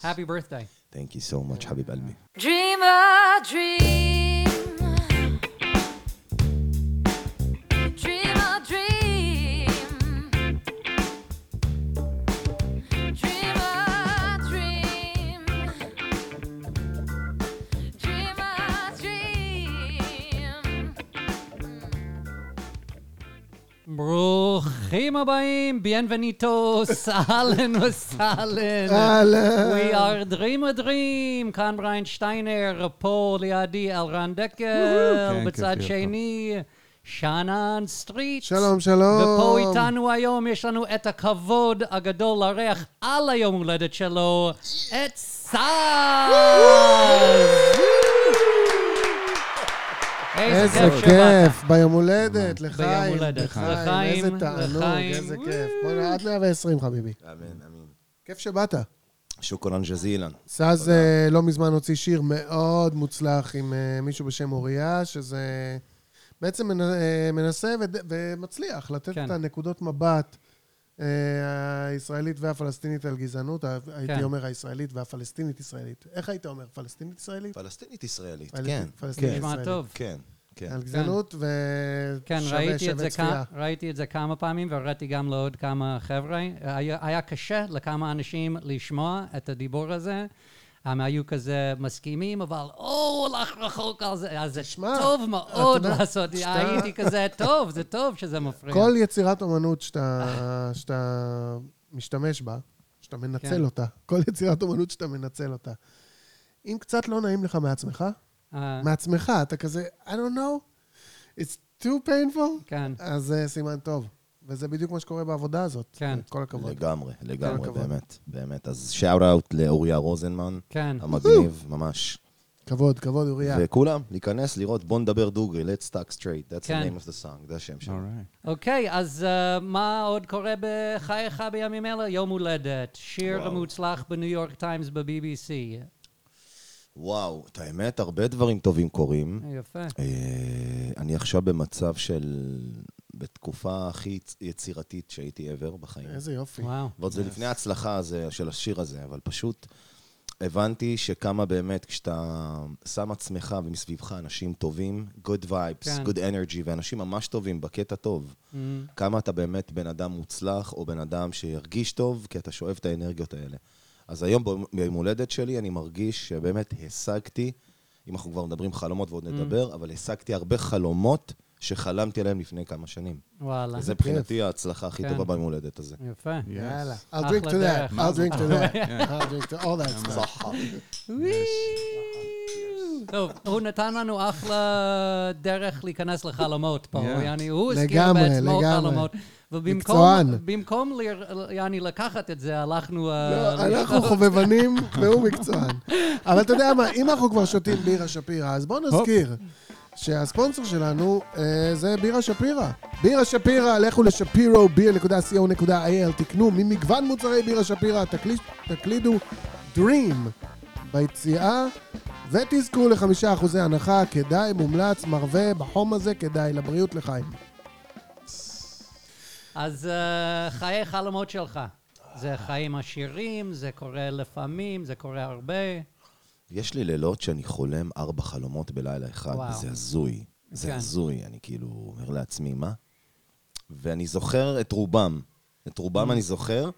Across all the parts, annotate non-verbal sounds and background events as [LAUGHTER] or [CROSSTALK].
Thanks. Happy birthday. Thank you so much, Habib Albi. Dream a dream. Dream a dream. Dream a dream. Dream a dream. Bro. ברוכים הבאים, ביאנבניטוס, [LAUGHS] אהלן וסהלן. אהלן. We are Dream a Dream, כאן בריין שטיינר, פה לידי אלרן דקל, כן, בצד כיף להיות פה. שני, שאנן סטריט. שלום, שלום. ופה איתנו היום יש לנו את הכבוד הגדול לארח על היום הולדת שלו, את סאז! איזה שבאת. כיף, ביום הולדת, לחיים. ביום הולדת, לחיים, לחיים, איזה תענוג. איזה כיף. בוא'נה, עד 120 חביבי. אמן, אמן. כיף שבאת. שוכרן ג'זילן. סאז אה, לא מזמן הוציא שיר מאוד מוצלח עם אה, מישהו בשם אוריה, שזה בעצם אה, מנסה ומצליח לתת כן. את הנקודות מבט הישראלית והפלסטינית על גזענות. ה- הייתי כן. אומר הישראלית והפלסטינית-ישראלית. איך היית אומר? פלסטינית-ישראלית? פלסטינית ישראלית, פלסטין- כן. פלסטינית נשמע ישראלית. טוב. כן, כן. על גזענות כן, ושווה ראיתי את, זה צפייה. כמה, ראיתי את זה כמה פעמים והראיתי גם לעוד כמה חבר'ה. היה, היה קשה לכמה אנשים לשמוע את הדיבור הזה. הם היו כזה מסכימים, אבל או, הלך רחוק על זה. אז זה תשמע, טוב מאוד אתה יודע, לעשות. שאתה- הייתי כזה, טוב, זה טוב שזה מפריע. כל יצירת אומנות שאתה, שאתה משתמש בה, שאתה מנצל כן. אותה, כל יצירת אומנות שאתה מנצל אותה, אם קצת לא נעים לך מעצמך, מעצמך, אתה כזה, I don't know, it's too painful, כן, אז זה סימן טוב. וזה בדיוק מה שקורה בעבודה הזאת. כן. כל הכבוד. לגמרי, לגמרי, הכבוד. באמת, באמת. אז שאוט אאוט לאוריה רוזנמן, כן. המגניב, ממש. כבוד, כבוד, אוריה. וכולם, להיכנס, לראות, בוא נדבר דוגרי, let's talk straight, that's the כן. name of the song, זה השם שלו. Alright. אוקיי, אז אה, מה עוד קורה בחייך בימים אלה? יום הולדת, שיר וואו. מוצלח בניו יורק טיימס ב-BBC. וואו, את האמת, הרבה דברים טובים קורים. יפה. אה, אני עכשיו במצב של... בתקופה הכי יצ- יצירתית שהייתי ever בחיים. איזה יופי. וואו. ועוד זה לפני ההצלחה הזה, של השיר הזה, אבל פשוט הבנתי שכמה באמת, כשאתה שם עצמך ומסביבך אנשים טובים, good vibes, כן. good energy, ואנשים ממש טובים, בקטע טוב, Mm, כמה אתה באמת בן אדם מוצלח, או בן אדם שירגיש טוב, כי אתה שואב את האנרגיות האלה. אז היום, ביום- הולדת שלי, אני מרגיש שבאמת השגתי, אם אנחנו כבר מדברים חלומות ועוד נדבר, אבל השגתי הרבה חלומות שחלמתי עליהם לפני כמה שנים. וואלה. וזה מבחינתי ההצלחה הכי כן. טובה ביום הולדת הזה. יפה. יאללה. I'll drink to [LAUGHS] that. I'll drink to that. I'll drink to all that stuff. [LAUGHS] טוב, הוא נתן לנו אחלה דרך להיכנס לחלומות פה, Yeah. יעני, הוא הזכיר בעצמו לגמרי. חלומות. ובמקום מקצוען. במקום ל- יעני לקחת את זה, הלכנו... אה, לא, לשתות. אנחנו חובבנים והוא מקצוען. אבל אתה יודע מה, אם אנחנו כבר שותים בירה שפירא, אז בואו נזכיר שהספונסור שלנו אה, זה בירה שפירא. בירה שפירא, לכו לשפירו ביר.co.il, תקנו ממגוון מוצרי בירה שפירא, תקליד- תקלידו Dream ביציאה, ותזכו לחמישה אחוזי הנחה, כדאי, מומלץ, מרווה, בחום הזה, כדאי, לבריאות לחיים. אז אה, חיי חלומות שלך. זה חיים עשירים, זה קורה לפעמים, זה קורה הרבה. יש לי לילות שאני חולם ארבע חלומות בלילה אחד, וואו. וזה הזוי. זה כן. הזוי, אני כאילו אומר לעצמי, מה? ואני זוכר את רובם. את רובם אני זוכר,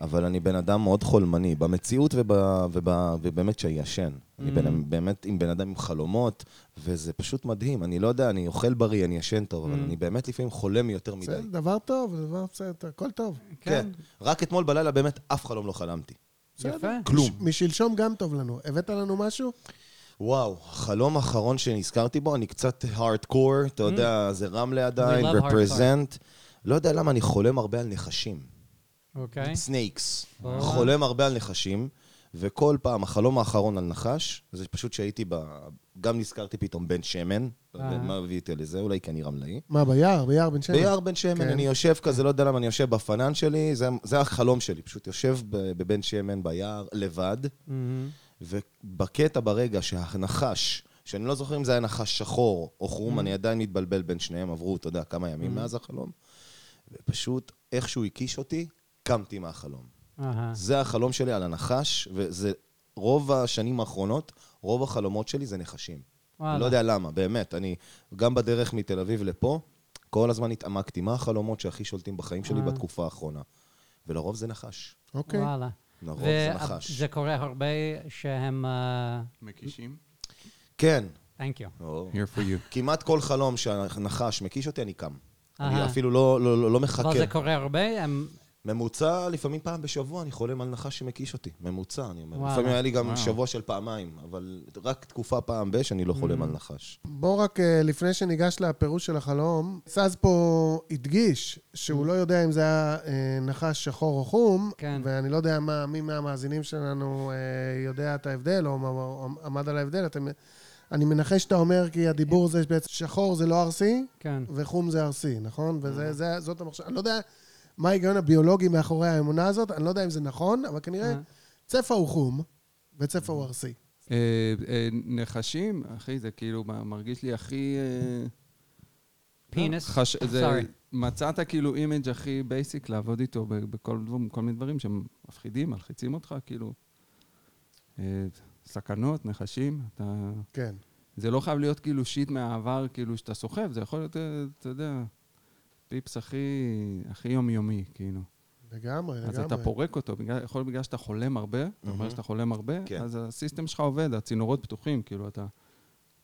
אבל אני בן אדם מאוד חולמני, במציאות וב, וב, ובאמת כשאני ישן. אני בן, באמת עם בן אדם עם חלומות, וזה פשוט מדהים. אני לא יודע, אני אוכל בריא, אני ישן טוב, אבל אני באמת לפעמים חולם יותר מדי. בסדר, דבר טוב, דבר בסדר, הכל טוב. כן, רק אתמול בלילה באמת אף חלום לא חלמתי. יפה. כלום. מש- משלשום גם טוב לנו. הבאת לנו משהו? וואו, החלום האחרון שנזכרתי בו, אני קצת הארדקור, אתה יודע, זה רמלה עדיין, Mm. represent. לא יודע למה, אני חולם הרבה על נחשים. אוקיי. Snakes. וואו. חולם הרבה על נחשים, וכל פעם, החלום האחרון על נחש, זה פשוט שהייתי ב... גם נזכרתי פתאום בן שמן, לא אה. מה הביא אותי לזה, אולי כי אני רמלאי. מה, ביער? ביער בן שמן? ביער בן שמן, כן. אני יושב כזה, לא יודע למה, אני יושב בפנן שלי, זה, זה החלום שלי, פשוט יושב ב- בבן שמן ביער, לבד. ובקטע ברגע שהנחש, שאני לא זוכר אם זה היה נחש שחור או חום, אני עדיין מתבלבל בין שניהם, עברו, אתה יודע, כמה ימים מאז החלום, ופשוט איכשהו הקיש אותי, קמתי מהחלום. זה החלום שלי על הנחש, וזה רוב השנים האחרונות, רוב החלומות שלי זה נחשים. וואלה. אני לא יודע למה, באמת. אני, גם בדרך מתל אביב לפה, כל הזמן התעמקתי. מה החלומות שהכי שולטים בחיים שלי אה. בתקופה האחרונה? ולרוב זה נחש. אוקיי. וואלה. לרוב זה נחש. וזה קורה הרבה שהם... אה, מקישים? כן. Thank you. או. Here for you. כמעט כל חלום שהנחש מקיש אותי, אני קם. אני. אפילו לא, לא, לא, לא מחכה. אבל זה קורה הרבה? הם... ממוצע, לפעמים פעם בשבוע אני חולם על נחש שמקיש אותי. ממוצע, אני אומר. וואלה. לפעמים היה לי גם וואו. שבוע של פעמיים, אבל רק תקופה פעם ב- שאני לא חולם Mm. על נחש. בוא רק אה, לפני שניגש לפירוש של החלום, סאז פה הדגיש שהוא לא יודע אם זה היה אה, נחש שחור או חום, כן. ואני לא יודע מה, מי מהמאזינים שלנו אה, יודע את ההבדל או, עמד על ההבדל. אתם, אני מנחש שאתה אומר כי הדיבור זה בעצם שחור זה לא ארסי, כן. וחום זה ארסי, נכון? וזאת המחשבה. אני לא יודע מה ההיגיון הביולוגי מאחורי האמונה הזאת, אני לא יודע אם זה נכון, אבל כנראה אה. צפה הוא חום וצפה הוא ארסי. אה, אה, נחשים, אחי, זה כאילו מרגיש לי הכי... פינס? Sorry. מצאת כאילו אימג' הכי בייסיק לעבוד איתו בכל דבר, כל מיני דברים שהם מפחידים, מלחיצים אותך, כאילו. סכנות, נחשים, אתה... כן. זה לא חייב להיות כאילו שיט מהעבר, כאילו שאתה סוחב, זה יכול להיות, אתה יודע, פיפס הכי, הכי יומיומי, כאילו. לגמרי, לגמרי. אז אתה פורק אותו, בגלל, יכול להיות בגלל שאתה חולם הרבה, אתה אומר שאתה חולם הרבה, כן. אז הסיסטם שלך עובד, הצינורות פתוחים, כאילו אתה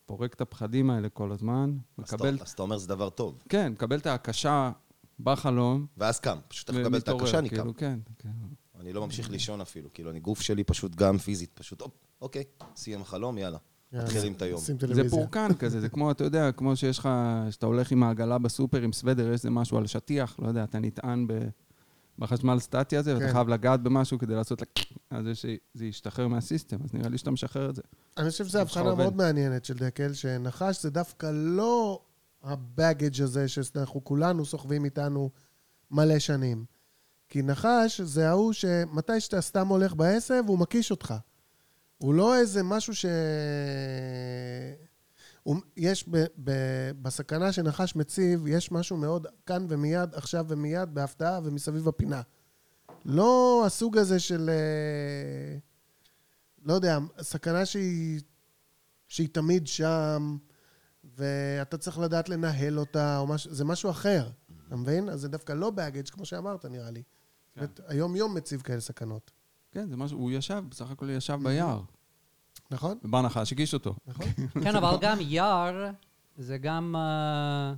פורק את הפחדים האלה כל הזמן, אז אתה- מקבל, אז אתה אומר זה דבר טוב. כן, מקבל את ההקשה בחלום, ואז קם. פשוט צריך לקבל את ההקשה, אני כאילו, קם. כן, כן. אני לא ממשיך לישון אפילו. כאילו, אני גוף שלי פשוט גם פיזית, פשוט, אופ, אוקיי, סיים החלום, יאללה. מתחילים את היום. זה. פורקן כזה, זה כמו, אתה יודע, כמו שיש לך, שאתה הולך עם העגלה בסופר עם סוודר, יש איזה משהו על שטיח, לא יודע, אתה נטען ב... בחשמל סטטי הזה, ואתה כן. חייב לגעת במשהו כדי לעשות לה... אז זה ישתחרר מהסיסטם, אז נראה לי שאתה משחרר את זה. אני חושב שזו הבחנה. מאוד מעניינת של דקל, שנחש זה דווקא לא הבאגג' הזה שאנחנו כולנו סוחבים איתנו מלא שנים. כי נחש זה ההוא שמתי שאתה סתם הולך בעשב, הוא מקיש אותך. הוא לא איזה משהו ש... הוא, יש ב, ב, בסכנה שנחש מציב, יש משהו מאוד כאן ומיד, עכשיו ומיד, בהפתעה ומסביב הפינה. לא הסוג הזה של... אה, לא יודע, סכנה שהיא, שהיא תמיד שם, ואתה צריך לדעת לנהל אותה, או משהו, זה משהו אחר, אתה מבין? אז זה דווקא לא באגג' כמו שאמרת, נראה לי. אומרת, היום-יום מציב כאלה סכנות, כן, זה משהו, הוא ישב, בסך הכל ישב ביער. נכון? בר נחש, הגיש אותו. נכון? [LAUGHS] כן, אבל גם יער זה גם... אה,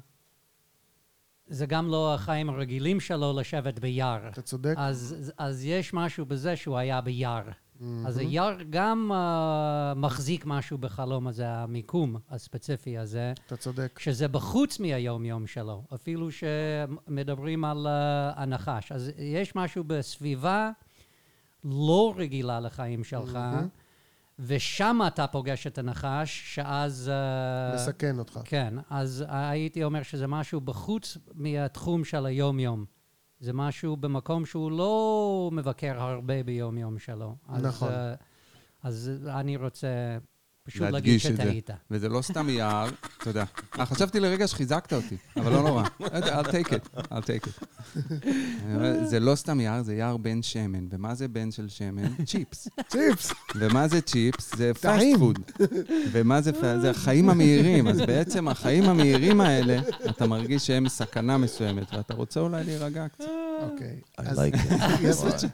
זה גם לא החיים הרגילים שלו לשבת ביער. אתה צודק. אז, אז יש משהו בזה שהוא היה ביער. מהמם. אז היער גם uh, מחזיק משהו בחלום הזה, המיקום הספציפי הזה, אתה צודק. שזה בחוץ מהיום-יום שלו, אפילו שמדברים על uh, הנחש. אז יש משהו בסביבה לא רגילה לחיים שלך, מהמם. ושם אתה פוגש את הנחש, שאז... אה, מסכן אותך. כן, אז הייתי אומר שזה משהו בחוץ מהתחום של היום-יום. זה משהו במקום שהוא לא מבקר הרבה ביום-יום שלו. אז, נכון. אה, אז אני רוצה פשוט להגיד זה. שטעית. וזה לא סתם יער, [LAUGHS] אתה יודע. אה, חשבתי לרגע שחיזקת אותי, אבל לא נורא. לא [LAUGHS] יודע, I'll take it, I'll take it. זה לא סתם יער, זה יער בן שמן. ומה זה בן של שמן? [LAUGHS] צ'יפס. צ'יפס! ומה זה צ'יפס? זה fast. Food. ומה זה fast? זה החיים המהירים. אז בעצם החיים המהירים האלה, אתה מרגיש שהם סכנה מסוימת, ואתה רוצה אולי להירגע קצת. אוקיי. I like it.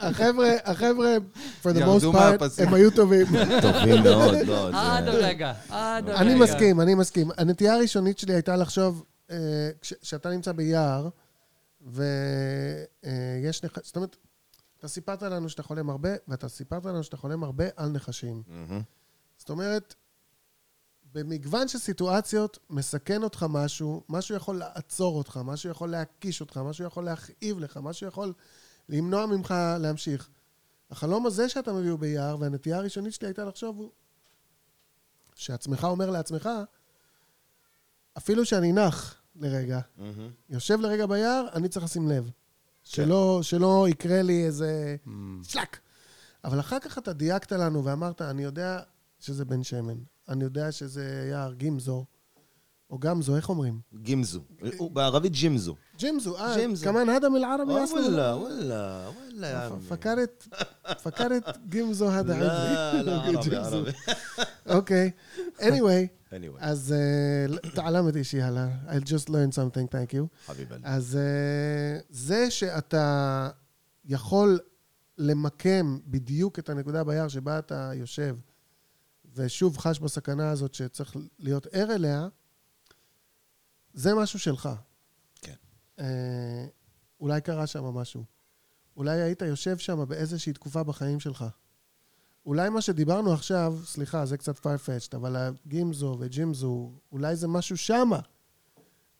[LAUGHS] החבר'ה, החבר'ה, for the most part. הם היו טובים. טובים מאוד, לא, [LAUGHS] עד. הרגע, עד הרגע. אני מסכים, אני מסכים. הנטייה הראשונית שלי הייתה לחשוב, אה, כש- כשאתה נמצא ביער, ויש נח... זאת אומרת, אתה סיפרת לנו שאתה חולם הרבה, ואתה סיפרת לנו שאתה חולם הרבה על נחשים. זאת אומרת, במגוון של סיטואציות מסכן אותך משהו, משהו יכול לעצור אותך, משהו יכול להקיש אותך, משהו יכול להכאיב לך, משהו יכול למנוע ממך להמשיך. החלום הזה שאתה מביא הוא ביער, והנטייה הראשונית שלי הייתה לחשוב הוא שעצמך אומר לעצמך, אפילו שאני נח לרגע, מהמם. יושב לרגע ביער, אני צריך לשים לב. שלא, שלא יקרה לי איזה Mm. שלק. אבל אחר כך אתה דייקת לנו ואמרת, אני יודע שזה בן שמן, אני יודע שזה יער גימזו, או גמזו, איך אומרים? גימזו. בערבית ג'ימזו. ג'ימזו, אה, כמאן האדם אל-ערבי אסלו. אה, וואלה, וואלה, וואלה, פקרת, פקרת גימזו הדה עברית. לא, לא, ערבי, ערבי. [LAUGHS] אוקיי, anyway. anyway. אז אה, תעלמת אישי הלאה. I just learned something, thank you. חביבה. אז אה, זה שאתה יכול למקם בדיוק את הנקודה ביער שבה אתה יושב, ושוב חש בסכנה הזאת שצריך להיות ער אליה, זה משהו שלך. כן. אה, אולי קרה שם משהו. אולי היית יושב שם באיזושהי תקופה בחיים שלך. אולי מה שדיברנו עכשיו, סליחה, זה קצת farfetched, אבל הגימזו וג'ימזו, אולי זה משהו שמה.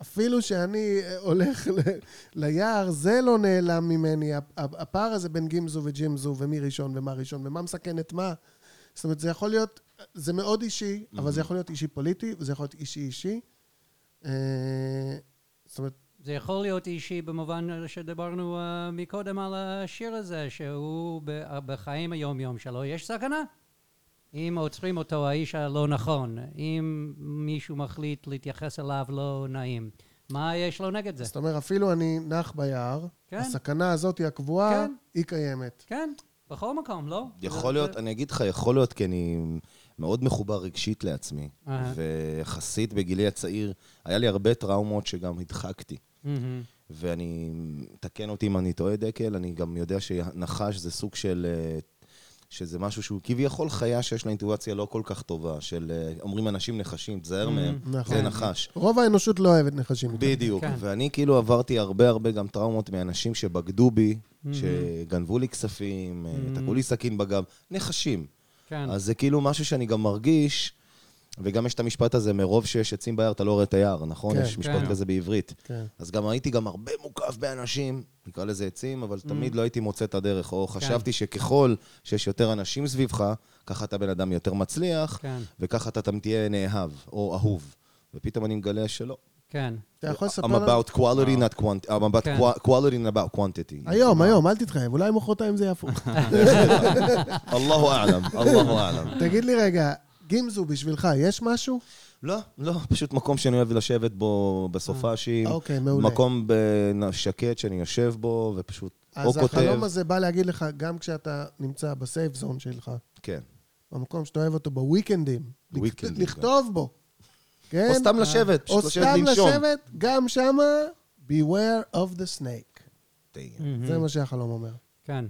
אפילו שאני אה, הולך ל- ליער, זה לא נעלם ממני, הפ- הפ- הפער הזה בין גימזו וג'ימזו, ומי ראשון ומה ראשון, ומה מסכן את מה. זאת אומרת, זה יכול להיות, זה מאוד אישי, אבל זה יכול להיות אישי פוליטי, וזה יכול להיות אישי אישי. אה, זאת אומרת, זה יכול להיות אישי במובן שדיברנו uh, מקודם על השיר הזה, שהוא ב- בחיים היום-יום שלו, יש סכנה. אם עוצרים אותו האיש הלא נכון, אם מישהו מחליט להתייחס אליו לא נעים, מה יש לו נגד זה? זאת אומרת, אפילו אני נח ביער, כן. הסכנה הזאת היא הקבועה, כן. היא קיימת. כן, בכל מקום, לא? יכול זה- להיות, אני אגיד לך, יכול להיות, כי אני מאוד מחובר רגשית לעצמי. אהה. ויחסית בגילי הצעיר, היה לי הרבה טראומות שגם הדחקתי. מהמם. ואני, תקן אותי אם אני טועה, דקל, אני גם יודע שנחש זה סוג של... אה, שזה משהו שהוא כביכול חיה שיש לה אינטואציה לא כל כך טובה, של אה, אומרים אנשים נחשים, תזהר מהם, נכון. זה נחש. רוב האנושות לא אוהבת נחשים. בדיוק. כן. ואני כאילו עברתי הרבה הרבה גם טראומות מאנשים שבגדו בי, שגנבו לי כספים, אה, תקעו לי סכין בגב, נחשים. כן. אז זה כאילו משהו שאני גם מרגיש, וגם יש את המשפט הזה, מרוב שיש עצים ביער אתה לא רואה את היער, נכון? כן, יש משפט כן. כזה בעברית. כן. אז גם הייתי גם הרבה מוקף באנשים, נקרא לזה עצים, אבל תמיד לא הייתי מוצא את הדרך, או חשבתי שככל שיש יותר אנשים סביבך, ככה אתה בן אדם יותר מצליח, כן, וככה אתה תמיד תהיה נאהב או אהוב. ופתאום אני מגלה שלא. כן. אתה יכול לספר I'm לנו? about quality, not quantity. I'm about כן. qua- quality, not about quantity. היום, היום, אל תתחייב, אולי מחרתיים זה יהיה הפוך. אללהו אעלם, אללהו אעלם. תגיד לי רגע, גימזו, בשבילך, יש משהו? לא, לא, פשוט מקום שאני אוהב לשבת בו בסופאשים. אוקיי, מעולה. מקום שקט שאני יושב בו, ופשוט או אז כותב. החלום הזה בא להגיד לך, גם כשאתה נמצא בסייף זון שלך, כן. במקום שאתה אוהב אותו בוויקנדים, וויקנדים, לכתוב בו. כן? או סתם לשבת, או פשוט לשבת סתם לנשום. לשבת, גם שמה, beware of the snake. זה מה שהחלום אומר. כן.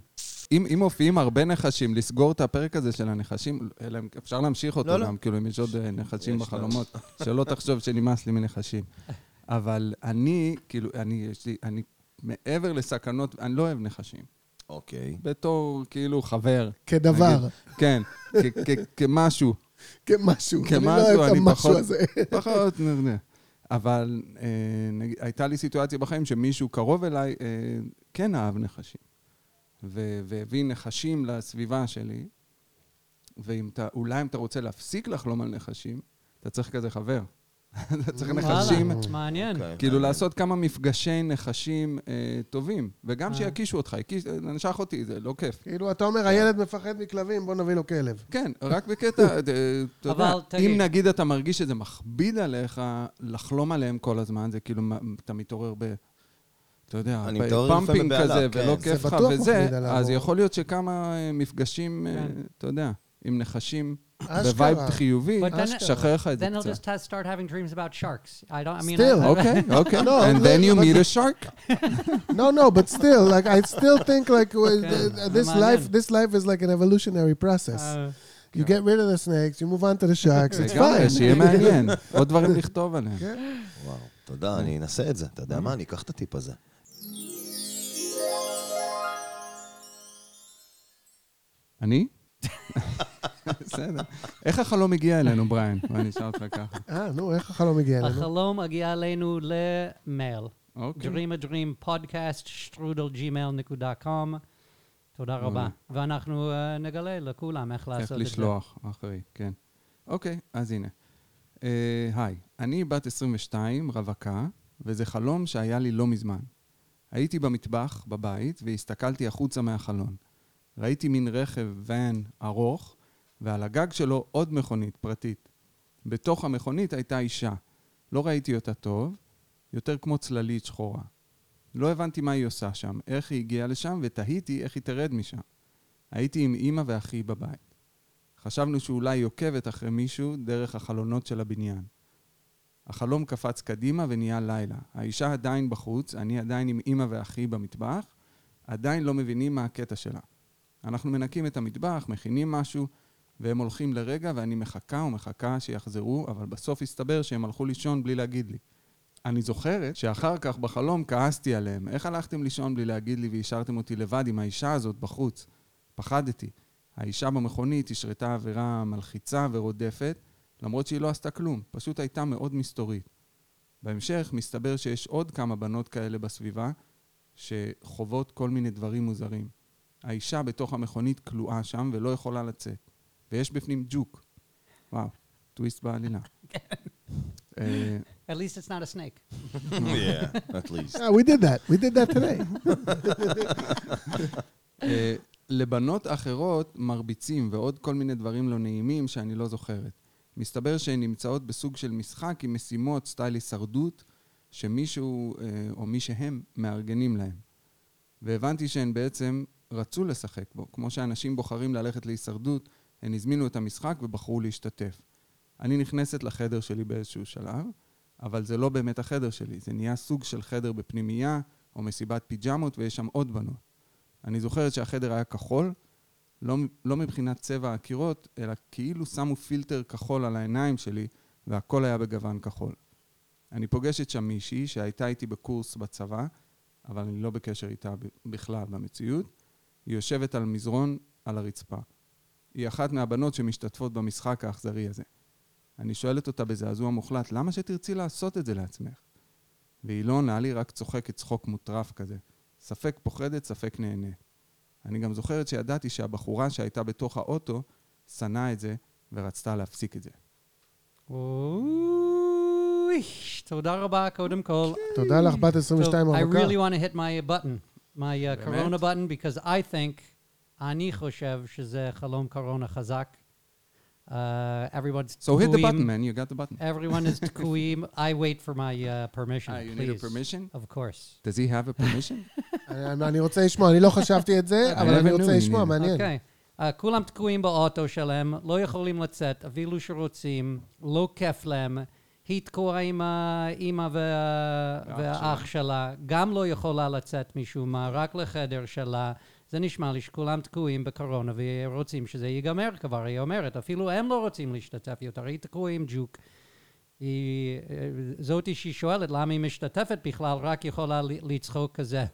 אם, אם מופיעים הרבה נחשים, לסגור את הפרק הזה של הנחשים, אלא אפשר להמשיך אותו לא, לא. גם, כאילו, אם יש עוד אה, נחשים יש, בחלומות, שלא תחשוב שנמאס לי מנחשים. [LAUGHS] אבל אני, כאילו, אני, יש לי, אני, מעבר לסכנות, אני לא אוהב נחשים. אוקיי. בתור, כאילו, חבר. כדבר, נגיד, כן, כ- כ- כמשהו. כמשהו. אני כמשהו, לא אני פחות- הזה. פחות. אבל הייתה לי סיטואציה בחיים שמישהו קרוב אליי אה, כן אהב נחשים. והביא נחשים לסביבה שלי, ואם אתה, אולי אם אתה רוצה להפסיק לחלום על נחשים, אתה צריך כזה חבר. אתה צריך נחשים, מעניין. אוקיי, כאילו. לעשות כמה מפגשי נחשים אה, טובים, וגם שיקישו אותך, הקיש- נשך אותי, זה לא כיף. כאילו, אתה אומר, הילד מפחד מכלבים, בוא נביא לו כלב. כן, רק בקטע, אה, אתה יודע, אם נגיד אתה מרגיש שזה מכביד עליך לחלום עליהם כל הזמן, זה כאילו, אתה מתעורר ב... אתה יודע, pumping כזה, כן. ולא כיף לך וזה, אז יכול להיות שכמה אה, מפגשים, אה, כן. אתה יודע, עם נחשים. ב vibe חיובי, But then- שחרר לך את זה Then he'll קצת. just start having dreams about sharks. I don't, I mean... Still. I- אוקיי, אוקיי. לא, And then you אבל- meet a shark. No, no, but still, like, I still think like uh, כן, uh, this life, this life is like an evolutionary process. אה, You get rid of the snakes, you move on to the sharks, it's לגמרי, fine. שיהיה מעניין. עוד דברים לכתוב עליהם. וואו, תודה, אני אנסה את זה. אתה יודע מה? אני אקח את הטיפ הזה. אני? בסדר. איך החלום הגיע אלינו, בריין? בוא נשאל אותך ככה. אה, נו, איך החלום הגיע אלינו? החלום הגיע אלינו למייל. אוקיי. Dream a Dream podcast, strudelgmail.com. תודה רבה. ואנחנו אה, נגלה לכולם איך איך לעשות את זה. לשלוח אחרי, כן. אוקיי, אז הנה. אה, היי, אני בת 22, רווקה, וזה חלום שהיה לי לא מזמן. הייתי במטבח, בבית, והסתכלתי החוצה מהחלון. ראיתי מין רכב ואן ארוך, ועל הגג שלו עוד מכונית פרטית. בתוך המכונית הייתה אישה. לא ראיתי אותה טוב, יותר כמו צללית שחורה. לא הבנתי מה היא עושה שם, איך היא הגיעה לשם, ותהיתי איך היא תרד משם. הייתי עם אימא ואחי בבית. חשבנו שאולי היא עוקבת אחרי מישהו דרך החלונות של הבניין. החלום קפץ קדימה ונהיה לילה. האישה עדיין בחוץ, אני עדיין עם אימא ואחי במטבח, עדיין לא מבינים מה הקטע שלה. אנחנו מנקים את המטבח, מכינים משהו, והם הולכים לרגע ואני מחכה ומחכה שיחזרו, אבל בסוף הסתבר שהם הלכו לישון בלי להגיד לי. אני זוכרת שאחר כך בחלום כעסתי עליהם. איך הלכתם לישון בלי להגיד לי והשארתם אותי לבד עם האישה הזאת בחוץ? פחדתי. האישה במכונית השרתה עבירה מלחיצה ורודפת, למרות שהיא לא עשתה כלום, פשוט הייתה מאוד מסתורית. בהמשך מסתבר שיש עוד כמה בנות כאלה בסביבה שחוות כל מיני דברים מוזרים. האישה בתוך המכונית כלואה שם ולא יכולה לצאת. ויש בפנים ג'וק. וואו, טוויסט בעלילה. [LAUGHS] אה, At least it's not a snake. [LAUGHS] yeah, at least. Yeah, we did that. We did that today. [LAUGHS] אה, לבנות אחרות מרביצים ועוד כל מיני דברים לא נעימים שאני לא זוכרת. מסתבר שהן נמצאות בסוג של משחק עם משימות סטייל הישרדות, שמישהו אה, או מי שהם מארגנים להם. והבנתי שהן בעצם רצו לשחק בו. כמו שאנשים בוחרים ללכת להישרדות, הן הזמינו את המשחק ובחרו להשתתף. אני נכנסת לחדר שלי באיזשהו שלב, אבל זה לא באמת החדר שלי, זה נהיה סוג של חדר בפנימייה או מסיבת פיג'מות ויש שם עוד בנות. אני זוכרת שהחדר היה כחול, לא, לא מבחינת צבע הקירות, אלא כאילו שמו פילטר כחול על העיניים שלי והכל היה בגוון כחול. אני פוגשת שם מישהי שהייתה איתי בקורס בצבא, אבל אני לא בקשר איתה בכלל במציאות. היא יושבת על מזרון על הרצפה. היא אחת מהבנות שמשתתפות במשחק האכזרי הזה. אני שואלת אותה בזעזוע מוחלט, למה שתרצי לעשות את זה לעצמך? והיא לא עונה לי, רק צוחקת צחוק מוטרף כזה. ספק פוחדת, ספק נהנית. אני גם זוכרת שידעתי שהבחורה שהייתה בתוך האוטו שנאה את זה ורצתה להפסיק את זה. אוי, תודה רבה, קודם כל. תודה לך, בת So 22 I really want to hit my button, my uh, באמת? corona button, because I think, אני חושב שזה חלום קורונה חזק. Uh, everyone's So hit the תקועים. button, man, you got the button. Everyone is תקועים. [LAUGHS] I wait for my uh, permission, Ah, you please. need a permission? Of course. Does he have a permission? [LAUGHS] אני אני רוצה לשמוע, אני לא חשבתי את זה, I אבל אני never רוצה knew, לשמוע, הנה. מעניין. אוקיי. Uh, כולם תקועים באוטו שלהם, לא יכולים לצאת, אפילו שרוצים, לא כיף להם. היא תקועה עם האימא וה... והאח והאח שלה, גם לא יכולה לצאת משום מה, רק לחדר שלה. זה נשמע לי שכולם תקועים בקורונה ורוצים שזה ייגמר כבר, היא אומרת. אפילו הם לא רוצים להשתתף יותר, היא תקועה עם ג'וק. היא, אה, זאתי שהיא שואלת למה היא משתתפת בכלל, רק יכולה לצחוק כזה,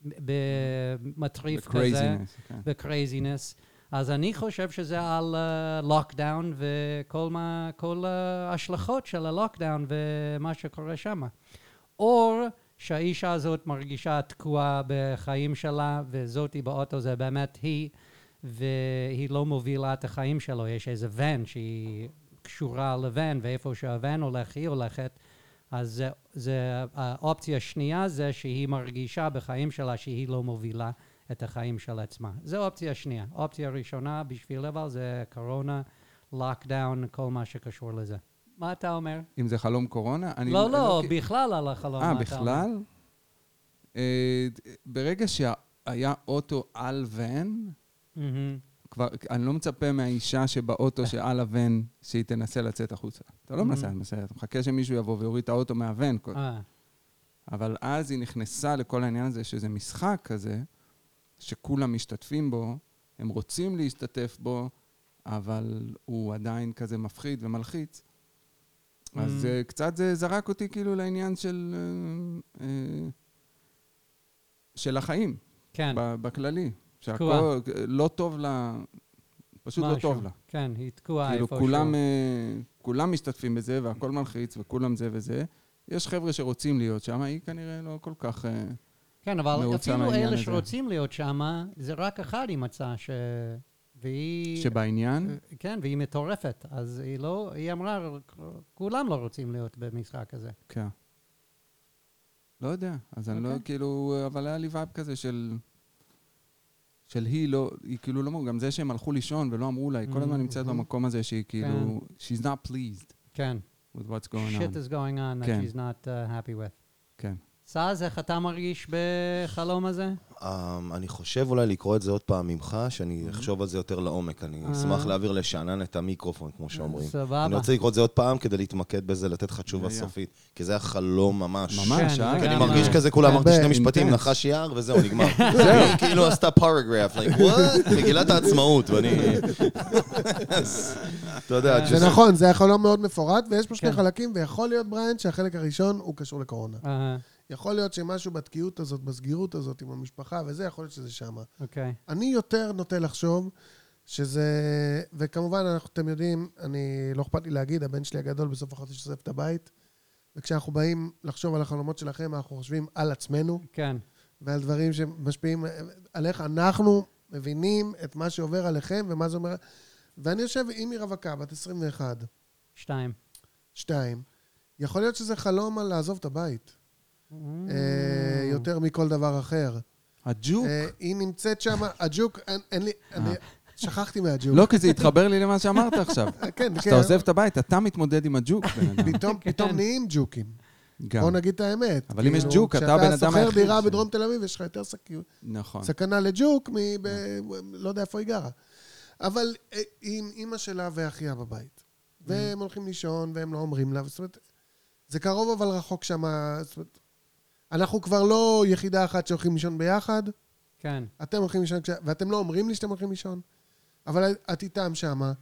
במטריף כזה. ב-craziness, כן. אז אני חושב שזה על לוקדאון וכל מה, כל ההשלכות של הלוקדאון ומה שקורה שם. או שהאישה הזאת מרגישה תקועה בחיים שלה, וזאתי באוטו זה באמת היא, והיא לא מובילה את החיים שלו. יש איזה ון שהיא קשורה לוון, ואיפה שהוון הולך, היא הולכת. אז זה, זה, האופציה השנייה זה שהיא מרגישה בחיים שלה שהיא לא מובילה את החיים של עצמה. זו אופציה שנייה. אופציה ראשונה בשביל אבל זה קורונה, לוקדאון, כל מה שקשור לזה. מה אתה אומר? אם זה חלום קורונה? אני לא, לא, כי- בכלל על החלום. אה? בכלל? אה, ברגע שהיה אוטו על ון, מהמם. כבר, אני לא מצפה מהאישה שבאוטו [LAUGHS] שעל הוון שהיא תנסה לצאת החוצה. אתה לא מנסה לנסה, אתה מחכה שמישהו יבוא ויוריד את האוטו מהוון. קודם. אה, אבל אז היא נכנסה לכל העניין הזה, שזה משחק כזה, שכולם משתתפים בו, הם רוצים להשתתף בו, אבל הוא עדיין כזה מפחיד ומלחיץ. אז Mm. uh, קצת זה זרק אותי כאילו לעניין של, uh, uh, של החיים, כן, בכללי. שהכל לא טוב לה, פשוט לא משהו. טוב לה. כן, היא תקועה כאילו איפשהו. כולם, אה, כולם משתתפים בזה והכל מלחיץ וכולם זה וזה. יש חבר'ה שרוצים להיות שם, היא כנראה לא כל כך... אה, כן, אבל אפילו אלה הזה. שרוצים להיות שם, זה רק אחד היא מצאה ש... והיא... שבעניין, כן, והיא מטורפת. אז היא לא, היא אמרה, כולם לא רוצים להיות במשחק הזה. כן. לא יודע, אז אני לא, אוקיי. כאילו, אבל היה לי וייב כזה של... של היא לא, היא כאילו לא, גם זה שהם הלכו לישון ולא אמרו לה, היא כל הזמן Mhm, נמצאת mhm. במקום הזה שהיא כאילו, she's not pleased כן. with what's going shit on. is going on that כן. she's not uh, happy with. כן. סאז, איך אתה מרגיש בחלום הזה? Um, אני חושב אולי לקרוא את זה עוד פעם ממך, שאני אחשוב על זה יותר לעומק. אני אשמח להעביר לשאנן את המיקרופון, כמו שאומרים. סבבה. אני רוצה לקרוא את זה עוד פעם כדי להתמקד בזה, לתת לך תשובה. סופית. כי זה היה חלום ממש. ממש, כן, אה? כי אני מרגיש אה, כזה, כולה אמרתי שני משפטים. נחש יער, וזהו, נגמר. [LAUGHS] זהו. כאילו עשתה פרגרף, like, what? מגילת העצמאות, ואני... [LAUGHS] אתה יודע, זה just- נכון, זה חלום מאוד מפורט, ויש פה שני כן. חלקים, ויכול להיות, בריין, שהחלק הראשון הוא קשור לקורונה. יכול להיות שמשהו בתקיעות הזאת, בסגירות הזאת עם המשפחה וזה, יכול להיות שזה שמה. אוקיי. אני יותר נוטה לחשוב שזה... וכמובן, אנחנו, אתם יודעים, אני, לא אכפת לי להגיד, הבן שלי הגדול בסוף החודש עוזב את הבית, וכשאנחנו באים לחשוב על החלומות שלכם, אנחנו חושבים על עצמנו כן. ועל דברים שמשפיעים על איך אנחנו מבינים את מה שעובר עליכם ומה זה אומר... ואני יושב עם היא רווקה, בת 21, שתיים. שתיים, יכול להיות שזה חלום על לעזוב את הבית, יותר מכל דבר אחר. הג'וק. אה, היא נמצאת שם, הג'וק, אין- לי, אני שכחתי מהג'וק. לא, כי זה התחבר לי למה שאמרת עכשיו. אה, [LAUGHS] כן, כשאתה כן. עוזב את הבית, אתה מתמודד עם הג'וק, בן אדם. פתאום, כן. פתאום נהיים ג'וקים. גם. בוא נגיד את האמת. אבל אם יש כאילו, ג'וק, אתה הבן אדם כשאתה שוכר היחיד דירה בדרום תל אביב, יש לך יותר נכון. סכנה לג'וק מ... ב... לא יודע איפה היא גרה. אבל אה, עם אימא שלה ואחיה בבית. והם הולכים לישון, והם לא אומרים לה. זאת אומרת, זה קרוב אבל רחוק שם. זאת אומרת, אנחנו כבר לא יחידה אחת שהולכים לישון ביחד. כן. אתם הולכים לישון, ואתם לא אומרים לי שאתם הולכים לישון, אבל את איתם שמה.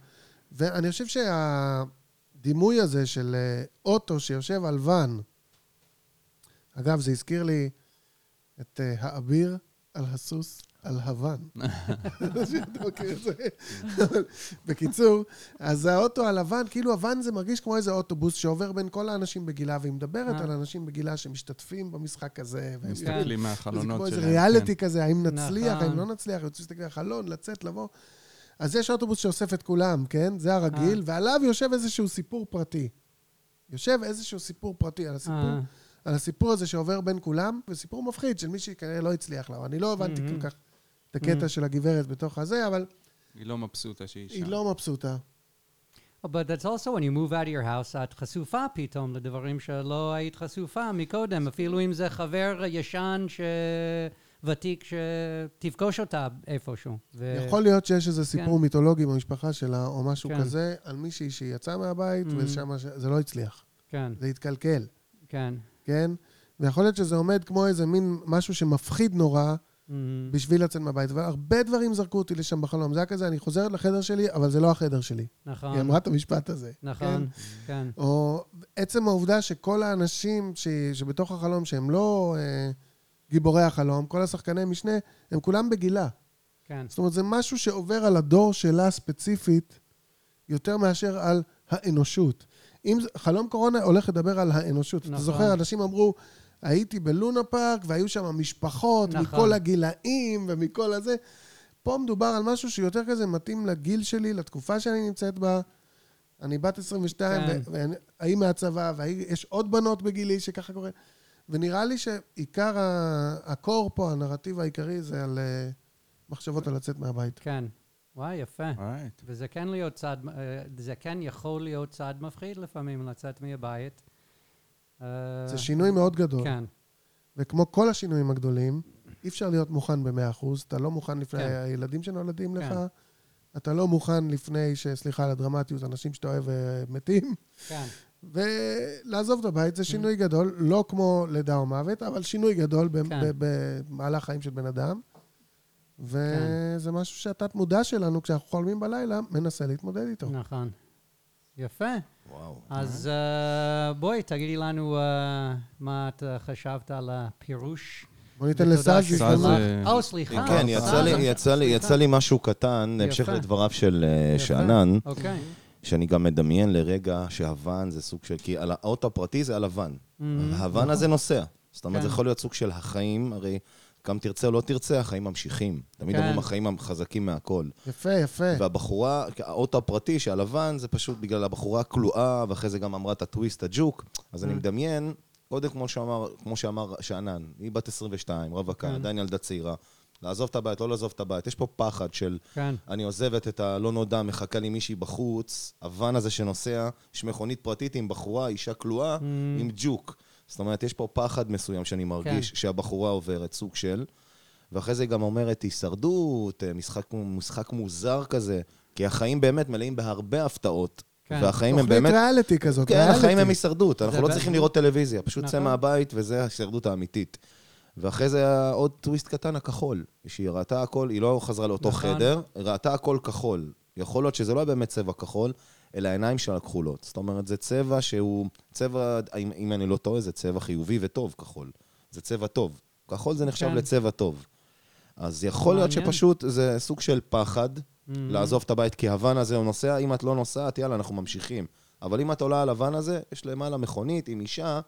ואני חושב שהדימוי הזה של אה, אוטו שיושב על ואן, אגב, זה הזכיר לי את אה, האביר על הסוס על הוואן. אתה מכיר את זה? אבל בקיצור, אז האוטו הלבן, כאילו הוואן זה מרגיש כמו איזה אוטובוס שעובר בין כל האנשים בגילה, והיא מדברת אה. על אנשים בגילה שמשתתפים במשחק הזה. מסתכלים זה מהחלונות כמו איזה שלהם. ריאליטי כן. כזה, האם נצליח, נכון. האם לא נצליח, יוצאים להסתכל על החלון, לצאת, לבוא. אז יש אוטובוס שאוסף את כולם, כן? זה הרגיל, ועליו יושב איזשהו סיפור פרטי. יושב איזשהו סיפור פרטי על הסיפור, אה, על הסיפור הזה שעובר בין כולם, וסיפור מפחיד של מי שכנראה לא הצליח לה. אני לא הבנתי. כל כך את הקטע Mhm. של הגברת בתוך הזה, אבל היא לא מבסוטה שהיא שם. היא לא מבסוטה. But that's also when you move out of your house, את חשופה פתאום לדברים שלא היית חשופה מקודם, אפילו אם זה חבר ישן ש... ותיק שתפגוש אותה איפשהו. ו... יכול להיות שיש איזה סיפור כן. מיתולוגי במשפחה שלה, או משהו כן. כזה, על מישהי שיצאה מהבית, Mhm. ושם זה לא הצליח. כן, זה התקלקל. כן. כן? ויכול להיות שזה עומד כמו איזה מין משהו שמפחיד נורא. בשביל לצאת מהבית. והרבה דברים זרקו אותי לשם בחלום. זה היה כזה, אני חוזרת לחדר שלי, אבל זה לא החדר שלי. נכון, היא אמרה את המשפט הזה. נכון, כן. או עצם העובדה שכל האנשים ש... שבתוך החלום, שהם לא אה, גיבורי החלום, כל השחקני משנה, הם כולם בגילה. כן. זאת אומרת, זה משהו שעובר על הדור שלה ספציפית, יותר מאשר על האנושות. אם חלום קורונה הולך לדבר על האנושות. אתה נכון. זוכר, אנשים אמרו, הייתי בלונה פארק והיו שם משפחות נכון. מכל הגילאים ומכל הזה. פה מדובר על משהו שיותר כזה מתאים לגיל שלי, לתקופה שאני נמצאת בה. אני בת 22, כן. וההיא מהצבא, ויש עוד בנות בגילי שככה קורה. ונראה לי שעיקר הקור פה, הנרטיב העיקרי, זה על אה, מחשבות על לצאת מהבית. כן. וואי, יפה. Alright. וזה כן להיות צעד, אה, זה כן יכול להיות צעד מפחיד לפעמים, לצאת מהבית. אה, זה שינוי מאוד גדול. כן, וכמו כל השינויים הגדולים, אי אפשר להיות מוכן ב-100%. אתה לא מוכן לפני כן. הילדים שנולדים לך, כן. אתה לא מוכן לפני, ש- סליחה על הדרמטיות, אנשים שאתה אוהב אה, מתים. כן, ולעזוב את הבית זה שינוי גדול, לא כמו לידה או מוות, אבל שינוי גדול כן. במהלך חיים של בן אדם. כן. וזה משהו שהתת-מודע שלנו, כשאנחנו חולמים בלילה, מנסה להתמודד איתו. נכון. יפה. וואו. אז אה, בואי, תגידי לנו אה, מה את אה, חשבת על הפירוש. בוא ניתן ותודה לסאז' סאז' לפעמים. זה- אה, סליחה. כן. יצא לי- יצא לי- יצא לי משהו קטן, בהמשך. לדבריו של. שאנן, אוקיי. שאני גם מדמיין לרגע שהוואן זה סוג של... כי על האוטו הפרטי זה הלבן. הוואן הזה נוסע. זאת אומרת, זה כן. יכול להיות סוג של החיים, הרי גם תרצה או לא תרצה, החיים ממשיכים. תמיד כן. אומרים החיים החזקים מהכל. יפה, יפה. והבחורה, האוטו הפרטי שהלבן זה פשוט בגלל הבחורה הכלואה, ואחרי זה גם אמרה את הטוויסט, הג'וק. אז אני מדמיין, קודם כמו שאמר, כמו שאמר שאנן, היא בת 22, רווקה, כן. עדיין ילדה צעירה. לעזוב את הבית, לא לעזוב את הבית. יש פה פחד של כן. אני עוזבת את הלא נודע, מחכה לי מישהי בחוץ, הוואן הזה שנוסע, יש מכונית פרטית עם בחורה, אישה כלואה, Mm. עם ג'וק. זאת אומרת, יש פה פחד מסוים שאני מרגיש כן. שהבחורה עוברת, סוג של, ואחרי זה היא גם אומרת הישרדות, אה, משחק, משחק מוזר כזה, כי החיים באמת מלאים בהרבה הפתעות, כן. והחיים הם תוכנית באמת... ריאליטי כזאת, כן, ריאליטי. החיים הם הישרדות, אנחנו לא צריכים לראות טלוויזיה, פשוט צא נכון. מהבית וזה ההישרדות האמיתית. ואחרי זה היה עוד טוויסט קטן, הכחול. שהיא ראתה הכל, היא לא חזרה לאותו נכון. חדר, ראתה הכל כחול. יכול להיות שזה לא היה באמת צבע כחול, אלא העיניים שלה כחולות. זאת אומרת, זה צבע שהוא, צבע, אם, אם אני לא טועה, זה צבע חיובי וטוב, כחול. זה צבע טוב. כחול זה נחשב כן. לצבע טוב. אז יכול להיות. שפשוט זה סוג של פחד, Mm-hmm. לעזוב את הבית, כי הוואן הזה הוא נוסע, אם את לא נוסעת, יאללה, אנחנו ממשיכים. אבל אם את עולה על הוואן הזה, יש למעלה מכונית עם אישה.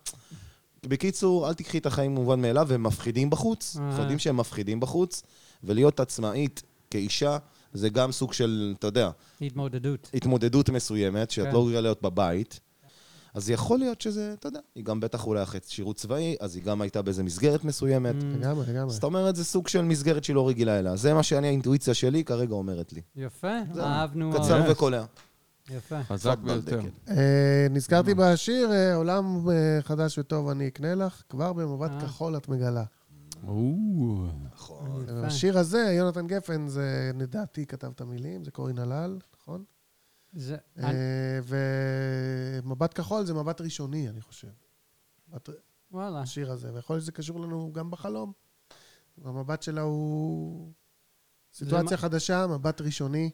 בקיצור, אל תיקחי את החיים מובן מאליו, והם מפחידים בחוץ. אה. אנחנו יודעים שהם מפחידים בחוץ, ולהיות עצמאית כאישה, זה גם סוג של, אתה יודע, התמודדות. התמודדות מסוימת, שאת כן. לא רגילה להיות בבית. אז יכול להיות שזה, אתה יודע, היא גם בטח אולי אחרי שירות צבאי, אז היא גם הייתה באיזה מסגרת מסוימת. Mm. לגמרי, לגמרי. זאת אומרת, זה סוג של מסגרת שהיא לא רגילה אליה. זה מה שאני, האינטואיציה שלי כרגע אומרת לי. יפה. אהבנו. קצר. וקולע. יפה. חזק ביותר. אה, נזכרתי בשיר, אה, עולם אה, חדש וטוב אני אקנה לך, כבר במבט. כחול את מגלה. נכון. השיר הזה, יונתן גפן, זה לדעתי כתב את המילים, זה קורין הלל, נכון? זה- אה, ומבט כחול זה מבט ראשוני, אני חושב. וואלה. השיר הזה, ויכול להיות שזה קשור לנו גם בחלום. המבט שלה הוא סיטואציה חדשה, מבט ראשוני,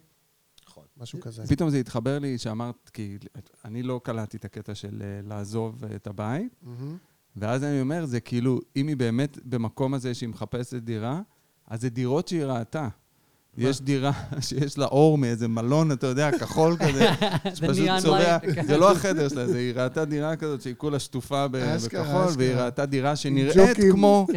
נכון. משהו כזה. פתאום זה התחבר לי שאמרת, כי אני לא קלטתי את הקטע של אה, לעזוב את הבית, מהמם. ואז אני אומר, זה כאילו, אם היא באמת במקום הזה שהיא מחפשת דירה, אז זה דירות שהיא ראתה. יש דירה [LAUGHS] שיש לה אור מאיזה מלון, אתה יודע, כחול [LAUGHS] כזה, [LAUGHS] שפשוט צובע. זה לא החדר שלה, זה היא ראתה דירה כזאת שהיא כולה שטופה בכחול, והיא. ראתה דירה שנראית ג'וקים. כמו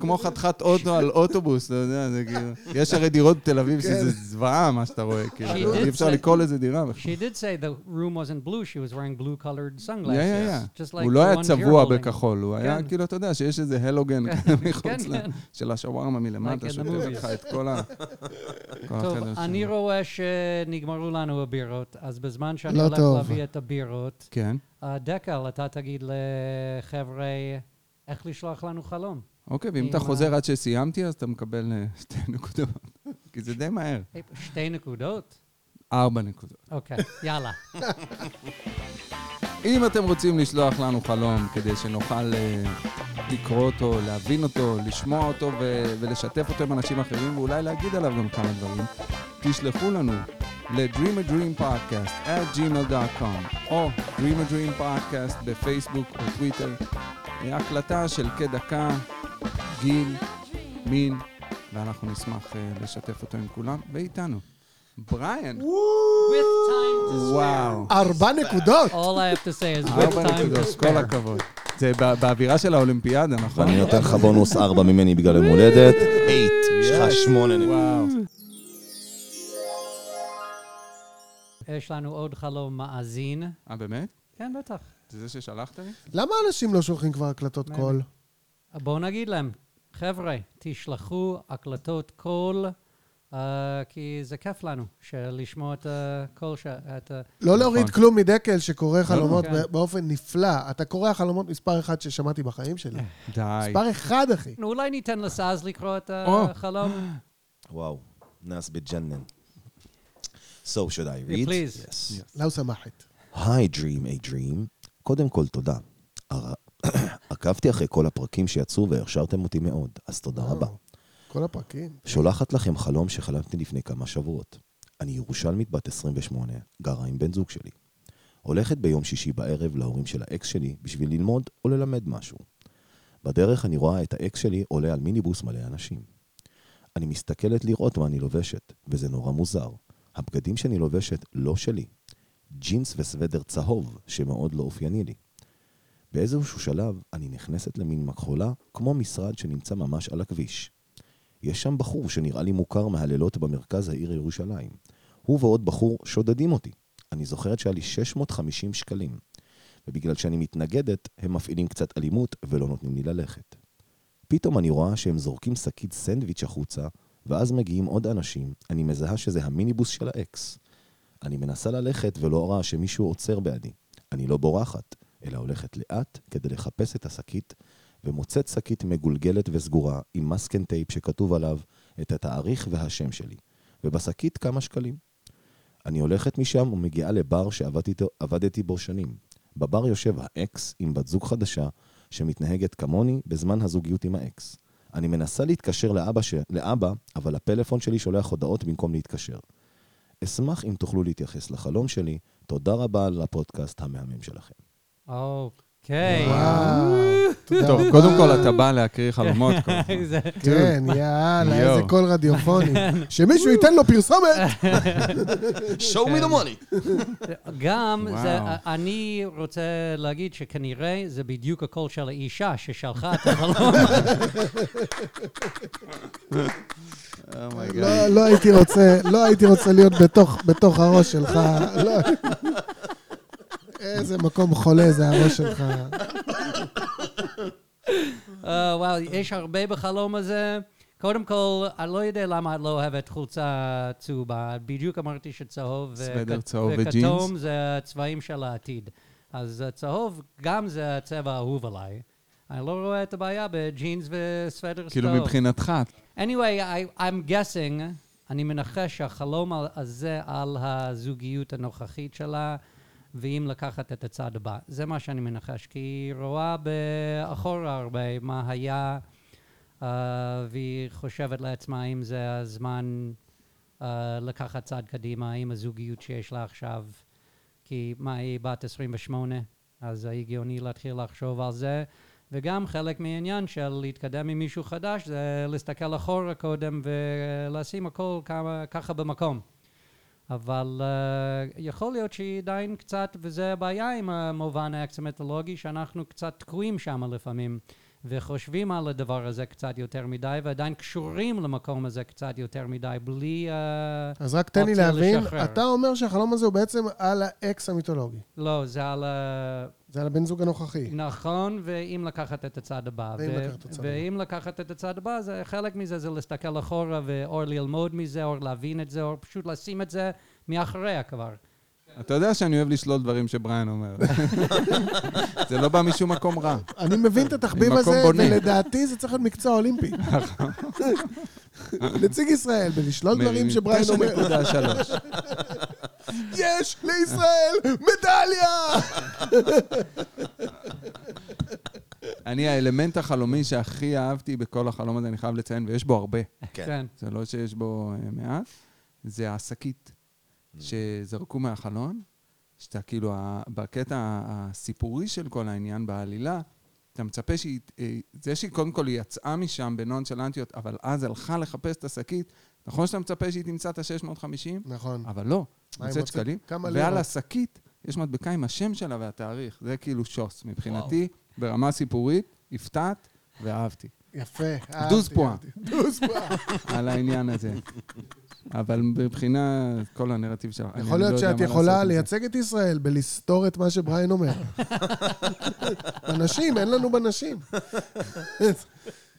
כמו חתיכת אוטו על אוטובוס, אתה יודע, זה כאילו... יש הרי דירות בתל אביב שזה זוועה, מה שאתה רואה, כאילו, אי אפשר לקרוא לזה דירה. She did say the room wasn't blue, she was wearing blue colored sunglasses. הוא לא היה צבוע. בכחול, הוא היה כן. כאילו, אתה יודע, שיש איזה הלוגן כן, מחוץ כן. כן. של השווארמה מלמטה, movies. לך את כל ה- טוב, אני. רואה שנגמרו לנו הבירות, אז בזמן שאני לא הולך טוב. להביא את הבירות, כן, דקל, אתה תגיד לחבר'ה איך לשלוח לנו חלום. אוקיי, ואם אתה חוזר עד שסיימתי, אז אתה מקבל אה, שתי [LAUGHS] נקודות. כי זה די מהר. שתי נקודות? ארבע נקודות. אוקיי, יאללה. [LAUGHS] אם אתם רוצים לשלוח לנו חלום כדי שנוכל אה, לקרוא אותו, להבין אותו, לשמוע אותו ו- ולשתף אותו עם אנשים אחרים ואולי להגיד עליו גם כמה דברים, תשלחו לנו ל-Dream a Dream Podcast at gmail.com או Dream a Dream Podcast בפייסבוק או טוויטר. הקלטה של כדקה, גיל, מין, ואנחנו נשמח אה, לשתף אותו עם כולם, ואיתנו. בריאן, With time to spare. וואו. ארבע נקודות! All I have to say is with ארבע time to נקודות, כל spare. הכבוד. זה בא- באווירה של האולימפיאדה, נכון? ואני נותן לך בונוס ארבע ממני בגלל יום הולדת. אייט, יש לך שמונה נקודות. וואו. יש לנו עוד חלום מאזין. אה, באמת? כן, בטח. זה זה ששלחת לי? למה אנשים לא שולחים כבר הקלטות קול? בואו נגיד להם, חבר'ה, תשלחו הקלטות קול, אה, כי זה כיף לנו לשמוע את הקול, ש- את ה... לא להוריד נכון. כלום מדקל שקורא חלומות כן. ב- באופן נפלא. אתה קורא חלומות מספר אחד ששמעתי בחיים שלי. [LAUGHS] די. מספר אחד, אחי. נו, אולי ניתן לסאז לקרוא את. החלום? וואו, נאס בג'נן. So, should I read? please. Yes. لو سمحت. היי, Dream a Dream. קודם כל, תודה. [COUGHS] עקבתי אחרי כל הפרקים שיצאו והעשרתם אותי מאוד, אז תודה רבה. כל הפרקים. שולחת לכם חלום שחלמתי לפני כמה שבועות. אני ירושלמית בת 28, גרה עם בן זוג שלי. הולכת ביום שישי בערב להורים של האקס שלי בשביל ללמוד או ללמד משהו. בדרך אני רואה את האקס שלי עולה על מיניבוס מלא אנשים. אני מסתכלת לראות מה אני לובשת, וזה נורא מוזר. הבגדים שאני לובשת לא שלי. ג'ינס וסוודר צהוב, שמאוד לא אופייני לי. באיזשהו שלב אני נכנסת למין מכחולה, כמו משרד שנמצא ממש על הכביש. יש שם בחור שנראה לי מוכר מהלילות במרכז העיר ירושלים. הוא ועוד בחור שודדים אותי. אני זוכרת שהיה לי 650 שקלים. ובגלל שאני מתנגדת, הם מפעילים קצת אלימות ולא נותנים לי ללכת. פתאום אני רואה שהם זורקים שקית סנדוויץ' החוצה, ואז מגיעים עוד אנשים, אני מזהה שזה המיניבוס של האקס. אני מנסה ללכת ולא רואה שמישהו עוצר בעדי. אני לא בורחת, אלא הולכת לאט כדי לחפש את השקית, ומוצאת שקית מגולגלת וסגורה עם masking tape שכתוב עליו את התאריך והשם שלי, ובשקית כמה שקלים. אני הולכת משם ומגיעה לבר שעבדתי עבדתי בו שנים. בבר יושב האקס עם בת זוג חדשה שמתנהגת כמוני בזמן הזוגיות עם האקס. אני מנסה להתקשר לאבא, ש... לאבא, אבל הפלאפון שלי שולח הודעות במקום להתקשר. אשמח אם תוכלו להתייחס לחלום שלי. תודה רבה על הפודקאסט המהמם שלכם. אוקיי. טוב. קודם כל, אתה בא להקריא חלומות. [LAUGHS] כל הזמן. זה- כן, [LAUGHS] יאללה. איזה קול רדיופוני. [LAUGHS] שמישהו ייתן לו פרסומת! show me the money! גם, אני רוצה להגיד שכנראה זה בדיוק הקול של האישה ששלחה את החלום. Oh my God. לא, לא הייתי רוצה, לא הייתי רוצה להיות בתוך, בתוך הראש שלך. איזה מקום חולה זה הראש שלך. אה, וואו, יש הרבה בחלום הזה. קודם כל, אני לא יודע למה את לא אוהבת חולצה צהובה. בדיוק אמרתי שצהוב סוודר וכתום. זה הצבעים של העתיד. אז אה, צהוב גם זה הצבע האהוב עליי. אני לא רואה את הבעיה בג'ינס וסוודר צהוב. כאילו, מבחינתך, anyway, I, I'm guessing, אני מנחש שהחלום הזה על הזוגיות הנוכחית שלה, ואם לקחת את הצד הבא. זה מה שאני מנחש, כי היא רואה באחורה הרבה מה היה, uh, והיא חושבת לעצמה אם זה הזמן uh, לקחת צעד קדימה, עם הזוגיות שיש לה עכשיו. כי מה, היא בת 28, אז הגיוני להתחיל לחשוב על זה. וגם חלק מהעניין של להתקדם עם מישהו חדש זה להסתכל אחורה קודם ולשים הכל כמה, ככה במקום. אבל uh, יכול להיות שהיא עדיין קצת, וזה הבעיה עם המובן האקסימטולוגי, שאנחנו קצת תקועים שם לפעמים, וחושבים על הדבר הזה קצת יותר מדי, ועדיין קשורים למקום הזה קצת יותר מדי, בלי... Uh, אז רק תן לי אופציה להבין, לשחרר. אתה אומר שהחלום הזה הוא בעצם על האקס המיתולוגי. לא, זה על ה... זה על הבן זוג הנוכחי. נכון, ואם לקחת את הצד הבא. ואם ו- לקחת את הצד ואם לקחת את הצד הבא, זה חלק מזה זה להסתכל אחורה, או ללמוד מזה, או להבין את זה, או פשוט לשים את זה מאחוריה כבר. אתה יודע שאני אוהב לשלול דברים שבריאן אומר. זה לא בא משום מקום רע. אני מבין את התחביב הזה. ולדעתי זה צריך להיות מקצוע אולימפי. נציג ישראל, בלשלול דברים שבריין אומר. 9.3. יש לישראל מדליה! אני, האלמנט החלומי שהכי אהבתי בכל החלום הזה, אני חייב לציין, ויש בו הרבה, כן. כן. זה לא שיש בו אה, מעט, זה השקית שזרקו מהחלון, שאתה כאילו, בקטע הסיפורי של כל העניין, בעלילה, אתה מצפה שהיא, אה, זה שהיא קודם כל יצאה משם בנונשלנטיות, אבל אז הלכה לחפש את השקית, נכון שאתה מצפה שהיא תמצא את ה-650? נכון. אבל לא, מוצאת שקלים, כמה ועל? השקית יש מדבקה עם השם שלה והתאריך. זה כאילו שוס. מבחינתי, ברמה סיפורית, הפתעת ואהבתי. יפה. אהבתי, דוז. אהבתי. דוז פואה. [LAUGHS] על העניין הזה. אבל מבחינה, כל הנרטיב שלך, יכול לא להיות שאת יכולה. לייצג את ישראל בלסתור את מה שבריין אומר. בנשים, אין לנו בנשים.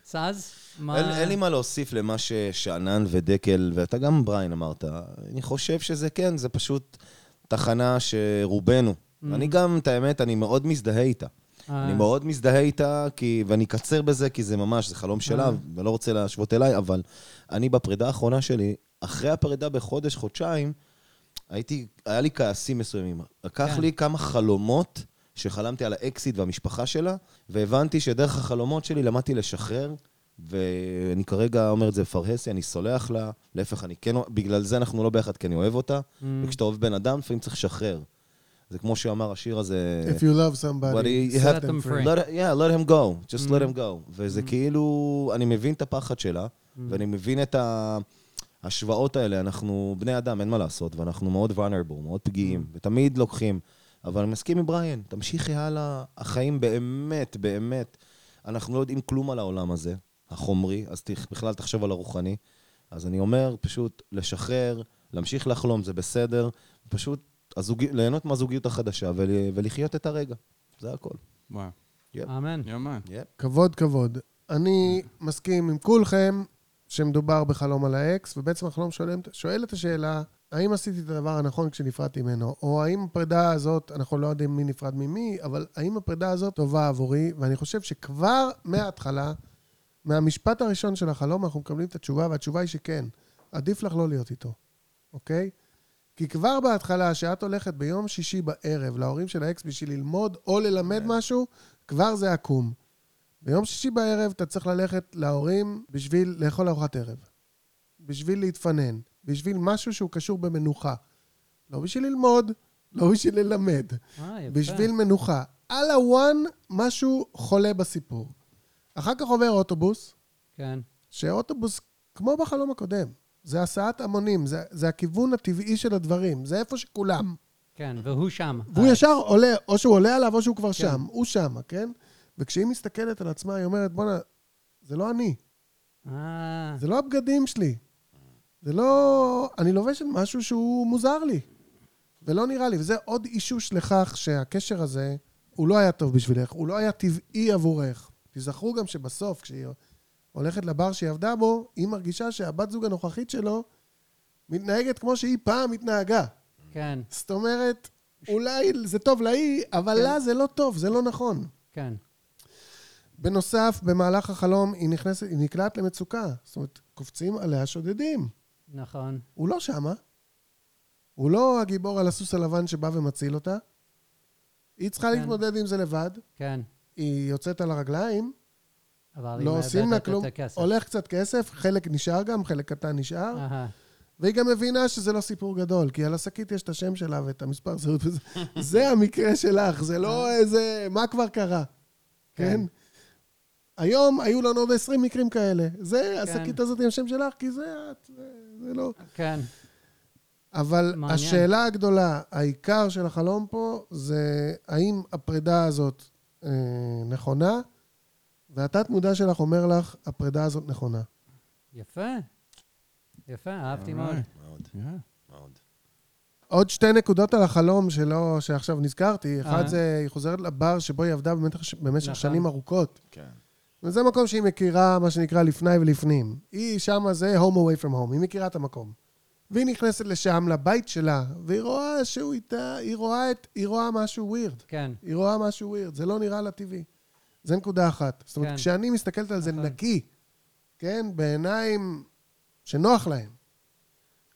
סאז? מה... אין, אין לי מה להוסיף למה ששאנן ודקל, ואתה גם בריין אמרת. אני חושב שזה כן, זה פשוט תחנה שרובנו, אני גם, את האמת, אני מאוד מזדהה איתה. אה, אני מאוד מזדהה איתה, כי, ואני אקצר בזה, כי זה ממש, זה חלום שלה, ולא רוצה להשוות אליי, אבל אני בפרידה האחרונה שלי, אחרי הפרידה בחודש, חודשיים, הייתי, היה לי כעסים מסוימים. לקח כן. לי כמה חלומות שחלמתי על האקסיט והמשפחה שלה, והבנתי שדרך החלומות שלי למדתי לשחרר, ואני כרגע אומר את זה בפרהסי, אני סולח לה, להפך, אני כן, בגלל זה אנחנו לא ביחד, כי אני אוהב אותה, Mm. וכשאתה אוהב בן אדם, לפעמים צריך לשחרר. זה כמו שאמר השיר הזה... If you love somebody, you set have- them free. Let, yeah, let him go, just Mm. let him go. וזה כאילו, אני מבין את הפחד שלה, Mm. ואני מבין את ההשוואות האלה. אנחנו בני אדם, אין מה לעשות, ואנחנו מאוד vulnerable, מאוד פגיעים, Mm. ותמיד לוקחים. אבל אני מסכים עם בריאן, תמשיכי הלאה, החיים באמת, באמת. אנחנו לא יודעים כלום על העולם הזה, החומרי, אז תח- בכלל תחשוב על הרוחני. אז אני אומר, פשוט לשחרר, להמשיך לחלום, זה בסדר, פשוט הזוג... ליהנות מהזוגיות החדשה ול... ולחיות את הרגע. זה הכל. וואו, אמן. יאמן. כבוד, כבוד. אני מסכים עם כולכם שמדובר בחלום על האקס, ובעצם החלום שואל, שואל את השאלה, האם עשיתי את הדבר הנכון כשנפרדתי ממנו, או האם הפרידה הזאת, אנחנו לא יודעים מי נפרד ממי, אבל האם הפרידה הזאת טובה עבורי, ואני חושב שכבר מההתחלה, מהמשפט הראשון של החלום, אנחנו מקבלים את התשובה, והתשובה היא שכן, עדיף לך לא להיות איתו, אוקיי? כי כבר בהתחלה, שאת הולכת ביום שישי בערב להורים של האקס בשביל ללמוד או ללמד משהו, כבר זה עקום. ביום שישי בערב אתה צריך ללכת להורים בשביל לאכול ארוחת ערב. בשביל להתפנן. בשביל משהו שהוא קשור במנוחה. לא בשביל ללמוד, לא בשביל ללמד. אה. בשביל מנוחה. על הוואן, משהו חולה בסיפור. אחר כך עובר אוטובוס, כן, שאוטובוס, כמו בחלום הקודם, זה הסעת המונים, זה, זה הכיוון הטבעי של הדברים, זה איפה שכולם. כן, והוא שם. והוא אה, ישר עולה, או שהוא עולה עליו או שהוא כבר כן. שם, הוא שם, כן? וכשהיא מסתכלת על עצמה, היא אומרת, בואנה, זה לא אני, אה, זה לא הבגדים שלי. זה לא... אני לובש משהו שהוא מוזר לי, ולא נראה לי. וזה עוד אישוש לכך שהקשר הזה, הוא לא היה טוב בשבילך, הוא לא היה טבעי עבורך. תזכרו גם שבסוף, כשהיא הולכת לבר שהיא עבדה בו, היא מרגישה שהבת זוג הנוכחית שלו מתנהגת כמו שהיא פעם התנהגה. כן, זאת אומרת, אולי זה טוב להיא, אבל כן. לה זה לא טוב, זה לא נכון. כן. בנוסף, במהלך החלום היא נכנסת, היא נקלעת למצוקה. זאת אומרת, קופצים עליה שודדים. נכון. הוא לא שמה. הוא לא הגיבור על הסוס הלבן שבא ומציל אותה. היא צריכה כן. להתמודד עם זה לבד. כן. היא יוצאת על הרגליים, אבל לא עושים לה כלום. הולך קצת כסף, חלק נשאר גם, חלק קטן נשאר. אהה, והיא גם מבינה שזה לא סיפור גדול, כי על השקית יש את השם שלה ואת המספר זהות. וזה- זה המקרה שלך, זה לא איזה... מה כבר קרה? כן? היום היו לנו עוד 20 מקרים כאלה. זה, כן. השקית הזאת עם השם שלך, כי זה את, זה, זה לא... כן. אבל מעניין. השאלה הגדולה, העיקר של החלום פה, זה האם הפרידה הזאת אה, נכונה, והתת מודע שלך אומר לך, הפרידה הזאת נכונה. יפה. יפה, אהבתי מאוד. מאוד, Yeah. מאוד. עוד שתי נקודות על החלום שלא, שעכשיו נזכרתי. אחד אה. זה, היא חוזרת לבר שבו היא עבדה במשך, במשך נכון. שנים ארוכות. כן. וזה מקום שהיא מכירה, מה שנקרא, לפני ולפנים. היא שמה זה home away from home, היא מכירה את המקום. והיא נכנסת לשם, לבית שלה, והיא רואה שהוא איתה, היא רואה, את, היא רואה משהו ווירד. כן. היא רואה משהו ווירד, זה לא נראה לה טבעי. זה נקודה אחת. זאת אומרת, כן. כשאני מסתכלת על זה נכון. נקי, כן, בעיניים שנוח להם,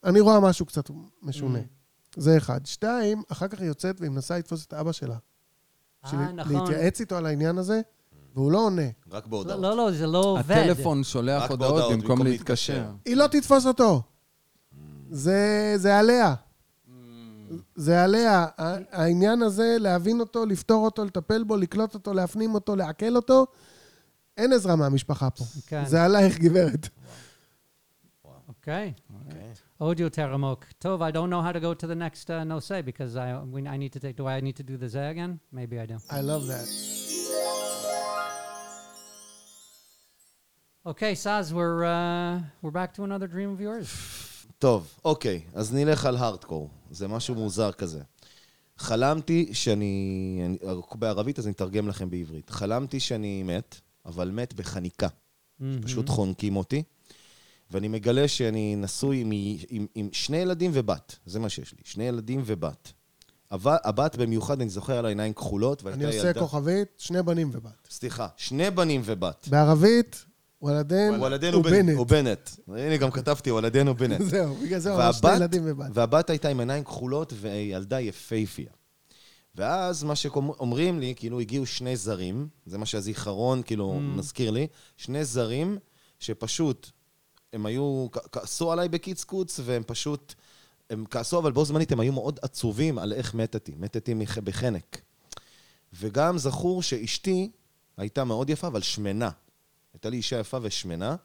אני רואה משהו קצת משונה. Mm. זה אחד. שתיים, אחר כך היא יוצאת והיא מנסה לתפוס את אבא שלה. אה, נכון. להתייעץ איתו על העניין הזה, והוא לא עונה. רק לא, בהודעות. לא, לא, זה לא עובד. הטלפון שולח הודעות במקום להתקשר. היא לא תתפוס אותו. זה, זה עליה. זה עליה. העניין הזה, להבין אותו, לפתור אותו, לטפל בו, לקלוט אותו, להפנים אותו, לעכל אותו, אין עזרה מהמשפחה פה. כן. זה עלייך, גברת. אוקיי. אוקיי. אודיו תרמוק. טוב, I don't know how to go to the next uh, no say because I, we, I need to take, do I need to do the say again? Maybe I do. I love that. Okay, Saz, we're, uh, we're back to another dream of yours. טוב, אוקיי, אז נלך על הארדקור. זה משהו מוזר כזה. חלמתי שאני... אני, בערבית, אז אני אתרגם לכם בעברית. חלמתי שאני מת, אבל מת בחניקה. פשוט חונקים אותי. ואני מגלה שאני נשוי עם, עם, עם שני ילדים ובת. זה מה שיש לי. שני ילדים ובת. הב- הבת במיוחד, אני זוכר על העיניים כחולות, והייתה אני ילדה... עושה כוכבית, שני בנים ובת. סליחה, שני בנים ובת. בערבית, וולדן וולדנו בנט. ובנט. הנה, גם כתבתי, וולדנו בנט. [LAUGHS] זהו, בגלל זה הוא אמר שני ילדים ובת. והבת הייתה עם עיניים כחולות וילדה יפייפייה. ואז מה שאומרים לי, כאילו הגיעו שני זרים, זה מה שהזיכרון כאילו מזכיר לי, שני זרים שפשוט, הם היו, כעסו עליי בקיצקוץ, והם פשוט, הם כעסו, אבל בו זמנית הם היו מאוד עצובים על איך מתתי, מתתי בחנק. וגם זכור שאשתי הייתה מאוד יפה, אבל שמנה. הייתה לי אישה יפה ושמנה,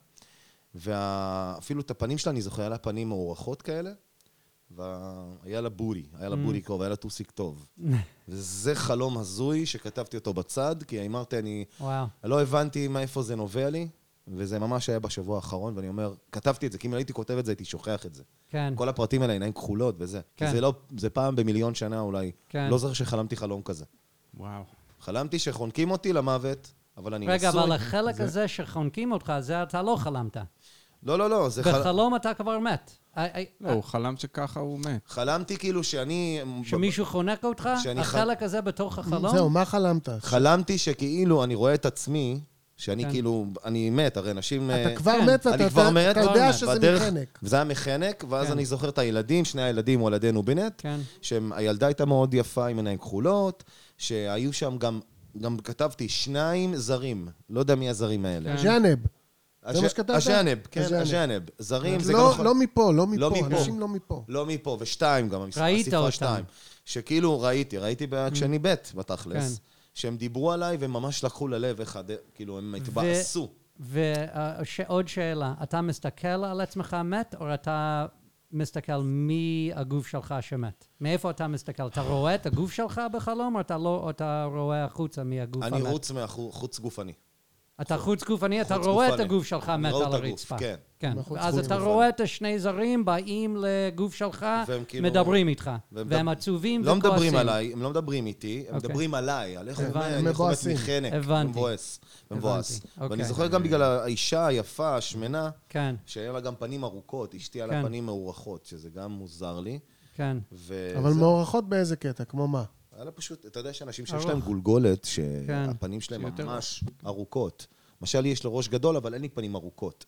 ואפילו את הפנים שלה, אני זוכר, היה לה פנים מעורכות כאלה, והיה לה בורי, היה לה בורי קרוב, היה לה טוסיק טוב. [LAUGHS] וזה חלום הזוי שכתבתי אותו בצד, כי אמרתי, אני וואו. לא הבנתי מאיפה זה נובע לי, וזה ממש היה בשבוע האחרון, ואני אומר, כתבתי את זה, כי אם הייתי כותב את זה, הייתי שוכח את זה. כן. כל הפרטים האלה, עיניים כחולות וזה. כן. כי זה לא, זה פעם במיליון שנה אולי. כן. לא זוכר שחלמתי חלום כזה. וואו. חלמתי שחונקים אותי למוות, אבל אני רגע, נשוי. אבל החלק הזה שחונקים אותך, זה אתה לא חלמת. לא, לא, לא, זה חל... בחלום אתה כבר מת. אה, אה, לא, הוא חלם שככה הוא מת. חלמתי כאילו שאני... שמישהו חונק אותך, החלק הזה בתוך החלום? זהו, מה חלמת? חלמתי שכאילו אני רואה את עצמי, שאני כן. כאילו, אני מת, הרי אנשים... אתה אה, כבר כן. מת אני כבר אתה- מת, אתה יודע מת. שזה בדרך- מחנק. וזה היה מחנק, ואז כן. אני זוכר את הילדים, שני הילדים, הולדנו בנט, כן. שהילדה הייתה מאוד יפה עם עיניים כחולות, שהיו שם גם, גם כתבתי שניים זרים, לא יודע מי הזרים האלה. כן. ז'אנב. זה מה שכתבת? הז'אנב, כן. הז'אנב. זרים זה גם... לא יכול- לא מפה, לא לא מפה. אנשים לא מפה. לא מפה, ושתיים גם, הספרה. שתיים. שכאילו ראיתי, ראיתי ב- כשאני ב' בתכלס. כן. שהם דיברו עליי וממש לקחו ללב אחד, כאילו, הם התבאסו. ועוד שאלה, אתה מסתכל על עצמך מת, או אתה מסתכל מי הגוף שלך שמת? מאיפה אתה מסתכל? אתה רואה את הגוף שלך בחלום, או אתה לא, או אתה רואה החוצה מהגוף אני המת? רוץ מהחוץ גופני. אתה חוץ גופני, אתה רואה את. הגוף שלך מת על הרצפה. כן. כן. אז אתה. רואה את השני זרים באים לגוף שלך, כאילו- מדברים איתך, והם עצובים לא וכועסים. מדברים עליי, הם לא מדברים איתי, הם אוקיי. מדברים עליי, על איך הוא. מת. מחנק. הבנתי. מבואס. מבואס. הבנתי, ואני אוקיי. זוכר גם בגלל האישה היפה, השמנה, כן, שהיה לה גם פנים ארוכות, אשתי היה כן. לה פנים מאורכות, שזה גם מוזר לי. כן. אבל מוערכות באיזה קטע, כמו מה? היה לה פשוט, אתה יודע שאנשים שיש. להם גולגולת, כן. שהפנים שלהם שיותר ממש ארוכות. למשל, לי יש לו ראש גדול, אבל אין לי פנים ארוכות.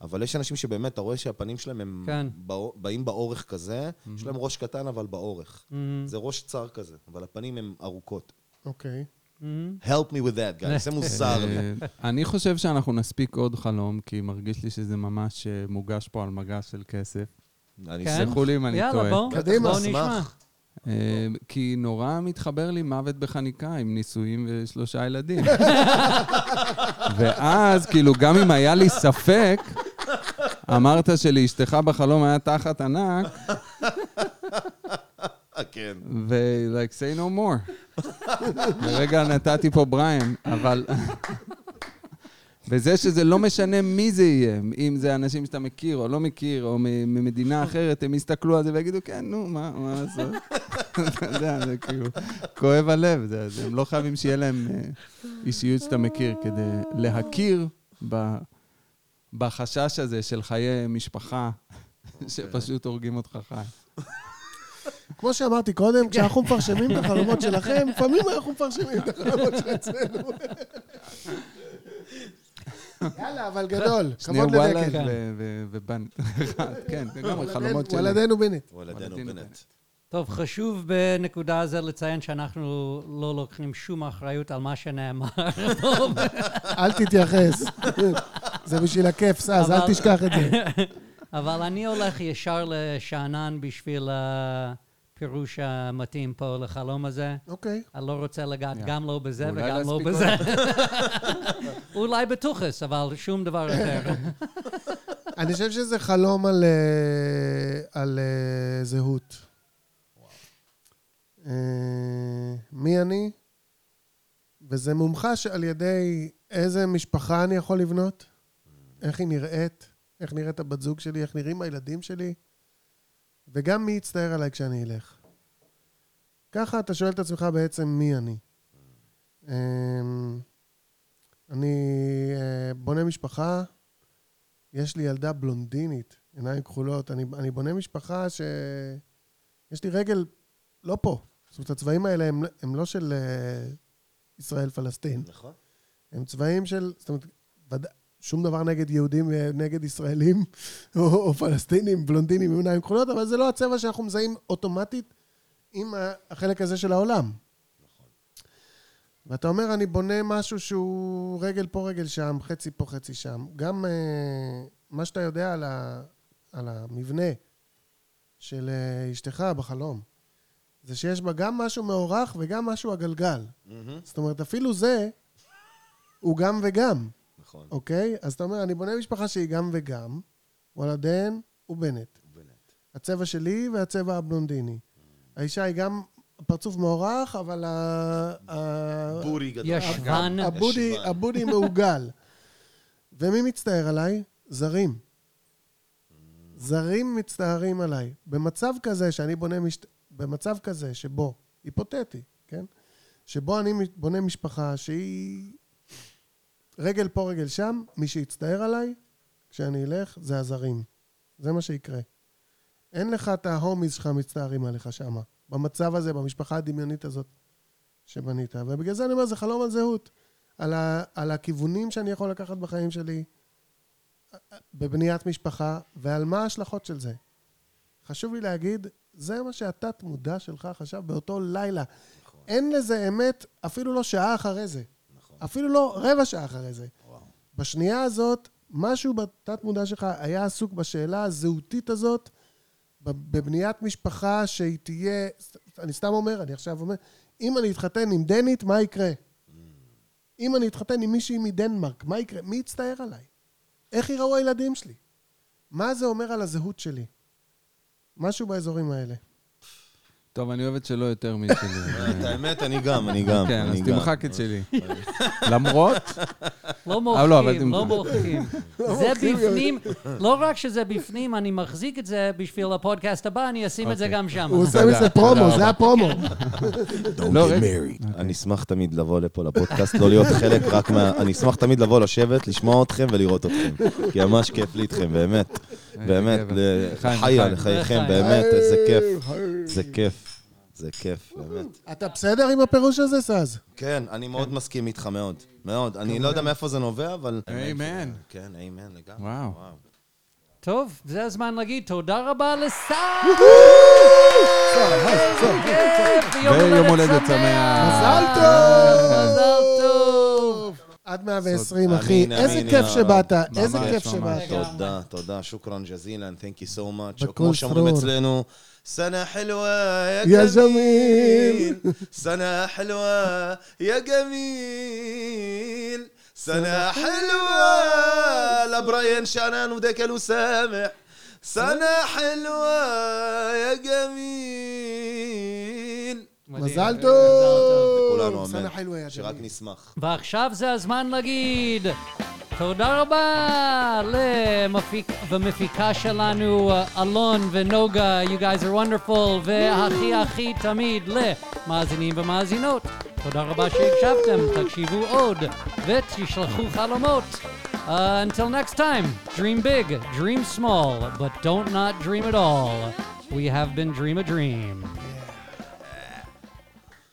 אבל יש אנשים שבאמת, אתה רואה שהפנים שלהם הם כן. באים באורך כזה, יש להם ראש קטן אבל באורך. זה ראש צר כזה, אבל הפנים הם ארוכות. אוקיי. Help me with that, guys, זה מוזר לי. [LAUGHS] אה, אני חושב שאנחנו נספיק עוד חלום, כי מרגיש לי שזה ממש אה, מוגש פה על מגש של כסף. אני כן? סלחו לי אם אני יאללה, טועה. בוא, קדימה, בוא נשמע. אה, כי נורא מתחבר לי מוות בחניקה עם נישואים ושלושה ילדים. ואז, כאילו, גם אם היה לי ספק, אמרת שלאשתך בחלום היה תחת ענק, כן. ו-like, say no more. לרגע נתתי פה בריים, אבל... וזה שזה לא משנה מי זה יהיה, אם זה אנשים שאתה מכיר או לא מכיר, או ממדינה אחרת, הם יסתכלו על זה ויגידו, כן, נו, מה לעשות? [LAUGHS] זה כאילו, כואב הלב, הם לא חייבים שיהיה להם אה, אישיות שאתה מכיר כדי להכיר בחשש הזה של חיי משפחה, [LAUGHS] שפשוט הורגים אותך חי. כמו שאמרתי קודם, כשאנחנו מפרשמים את החלומות שלכם, לפעמים אנחנו מפרשמים את החלומות של עצמנו. יאללה, אבל גדול, [LAUGHS] שני כבוד וואלה לדקל. ו- ו- ובנט. אחד, [LAUGHS] כן, [LAUGHS] לגמרי, חלומות שלי. וולדנו בנט. וולדנו בנט. טוב, חשוב בנקודה הזו לציין שאנחנו לא לוקחים שום אחריות על מה שנאמר. אל תתייחס. זה בשביל הכיף, סאז, אל תשכח את זה. אבל אני הולך ישר לשאנן בשביל הפירוש המתאים פה לחלום הזה. אוקיי. אני לא רוצה לגעת. גם לא בזה וגם לא בזה. [LAUGHS] אולי בטוחס, אבל שום דבר אחר. [LAUGHS] אני חושב שזה חלום על, אה, על אה, זהות. אה, מי אני? וזה מומחש על ידי איזה משפחה אני יכול לבנות, איך היא נראית, איך נראית הבת זוג שלי, איך נראים הילדים שלי, וגם מי יצטער עליי כשאני אלך. ככה אתה שואל את עצמך בעצם מי אני. אה, אני אה, בונה משפחה, יש לי ילדה בלונדינית, עיניים כחולות. אני, אני בונה משפחה ש... יש לי רגל לא פה. זאת אומרת, הצבעים האלה הם, הם לא של uh, ישראל-פלסטין. נכון. הם צבעים של... זאת אומרת, וד... שום דבר נגד יהודים ונגד ישראלים [LAUGHS] או, או פלסטינים, בלונדינים עם עיניים כחולות, אבל זה לא הצבע שאנחנו מזהים אוטומטית עם החלק הזה של העולם. ואתה אומר, אני בונה משהו שהוא רגל פה, רגל שם, חצי פה, חצי שם. גם uh, מה שאתה יודע על, ה, על המבנה של uh, אשתך בחלום, זה שיש בה גם משהו מאורך וגם משהו עגלגל. מהמם. זאת אומרת, אפילו זה הוא גם וגם, נכון. אוקיי? אז אתה אומר, אני בונה משפחה שהיא גם וגם, וולדן ובנט. בנט. הצבע שלי והצבע הבלונדיני. האישה היא גם פרצוף מוערך, אבל ה- בורי גדול. ישבן. הבודי, ישבן. הבודי מעוגל. ומי מצטער עליי? זרים. זרים מצטערים עליי. במצב כזה שאני בונה, מש... במצב כזה שבו, היפותטי, כן? שבו אני בונה משפחה שהיא רגל פה, רגל שם, מי שיצטער עליי, כשאני אלך, זה הזרים. זה מה שיקרה. אין לך את ההומיז שלך מצטערים עליך שמה. במצב הזה, במשפחה הדמיונית הזאת שבנית. ובגלל זה אני אומר, זה חלום על זהות. על, ה, על הכיוונים שאני יכול לקחת בחיים שלי, בבניית משפחה, ועל מה ההשלכות של זה. חשוב לי להגיד, זה מה שהתת מודע שלך חשב באותו לילה. נכון. אין לזה אמת אפילו לא שעה אחרי זה. אפילו לא רבע שעה אחרי זה. וואו. בשנייה הזאת, משהו בתת מודע שלך היה עסוק בשאלה הזהותית הזאת, בבניית משפחה שהיא תהיה, אני סתם אומר, אני עכשיו אומר, אם אני אתחתן עם דנית, מה יקרה? אם אני אתחתן עם מישהי מדנמרק, מה יקרה? מי יצטער עליי? איך יראו הילדים שלי? מה זה אומר על הזהות שלי? משהו באזורים האלה. טוב, אני אוהב את שלו יותר משלי. [LAUGHS] את האמת, אני גם, אני גם. כן, אז. תמחק את שלי. למרות, לא אה, לא, אבל מוחקים, לא מוחקים. [LAUGHS] זה בפנים, לא רק שזה בפנים, אני מחזיק את זה בשביל הפודקאסט הבא, אני אשים את זה אוקיי. גם שם. הוא [LAUGHS] עושה מזה פרומו. זה הפרומו. לא, רגע. אני אשמח תמיד לבוא לפה לפודקאסט, לא להיות חלק רק מה... אני אשמח תמיד לבוא לשבת, לשמוע אתכם ולראות אתכם. כי ממש כיף לי איתכם, באמת. באמת, גבר. ל- לחיים, חיה, לחיים. לחייכם. באמת, איזה כיף. זה כיף. זה כיף, באמת. אתה בסדר עם הפירוש הזה, סאז? כן, אני מאוד מסכים איתך מאוד. מאוד. אני לא יודע מאיפה זה נובע, אבל... אמן. כן, אמן לגמרי. וואו. טוב, זה הזמן להגיד תודה רבה לסער! ויום הולדת שמח. מזל טוב! מזל טוב! עד 120, אמין, אחי. איזה כיף. שבאת, איזה כיף. שבאת. תודה, תודה, שוכרן ג'זילן, thank you so much. בכל כמו שאומרים. אצלנו, سنة حلوة يا, يا جميل. سنة حلوة يا جميل. سنة حلوة. لبراين شعنان وداكل وسامح سنة حلوة يا جميل. מזל טוב. טוב! לכולנו, סנה אמן. חילווה, יא שרק ג'מיל. נשמח. ועכשיו זה הזמן להגיד תודה רבה למפיק, במפיקה שלנו אלון ונוגה, you guys are wonderful, והכי הכי תמיד למאזינים ומאזינות. תודה רבה שהקשבתם, תקשיבו עוד ותשלחו חלומות. Uh, until next time, dream big, dream small, but don't not dream at all. We have been Dream a Dream.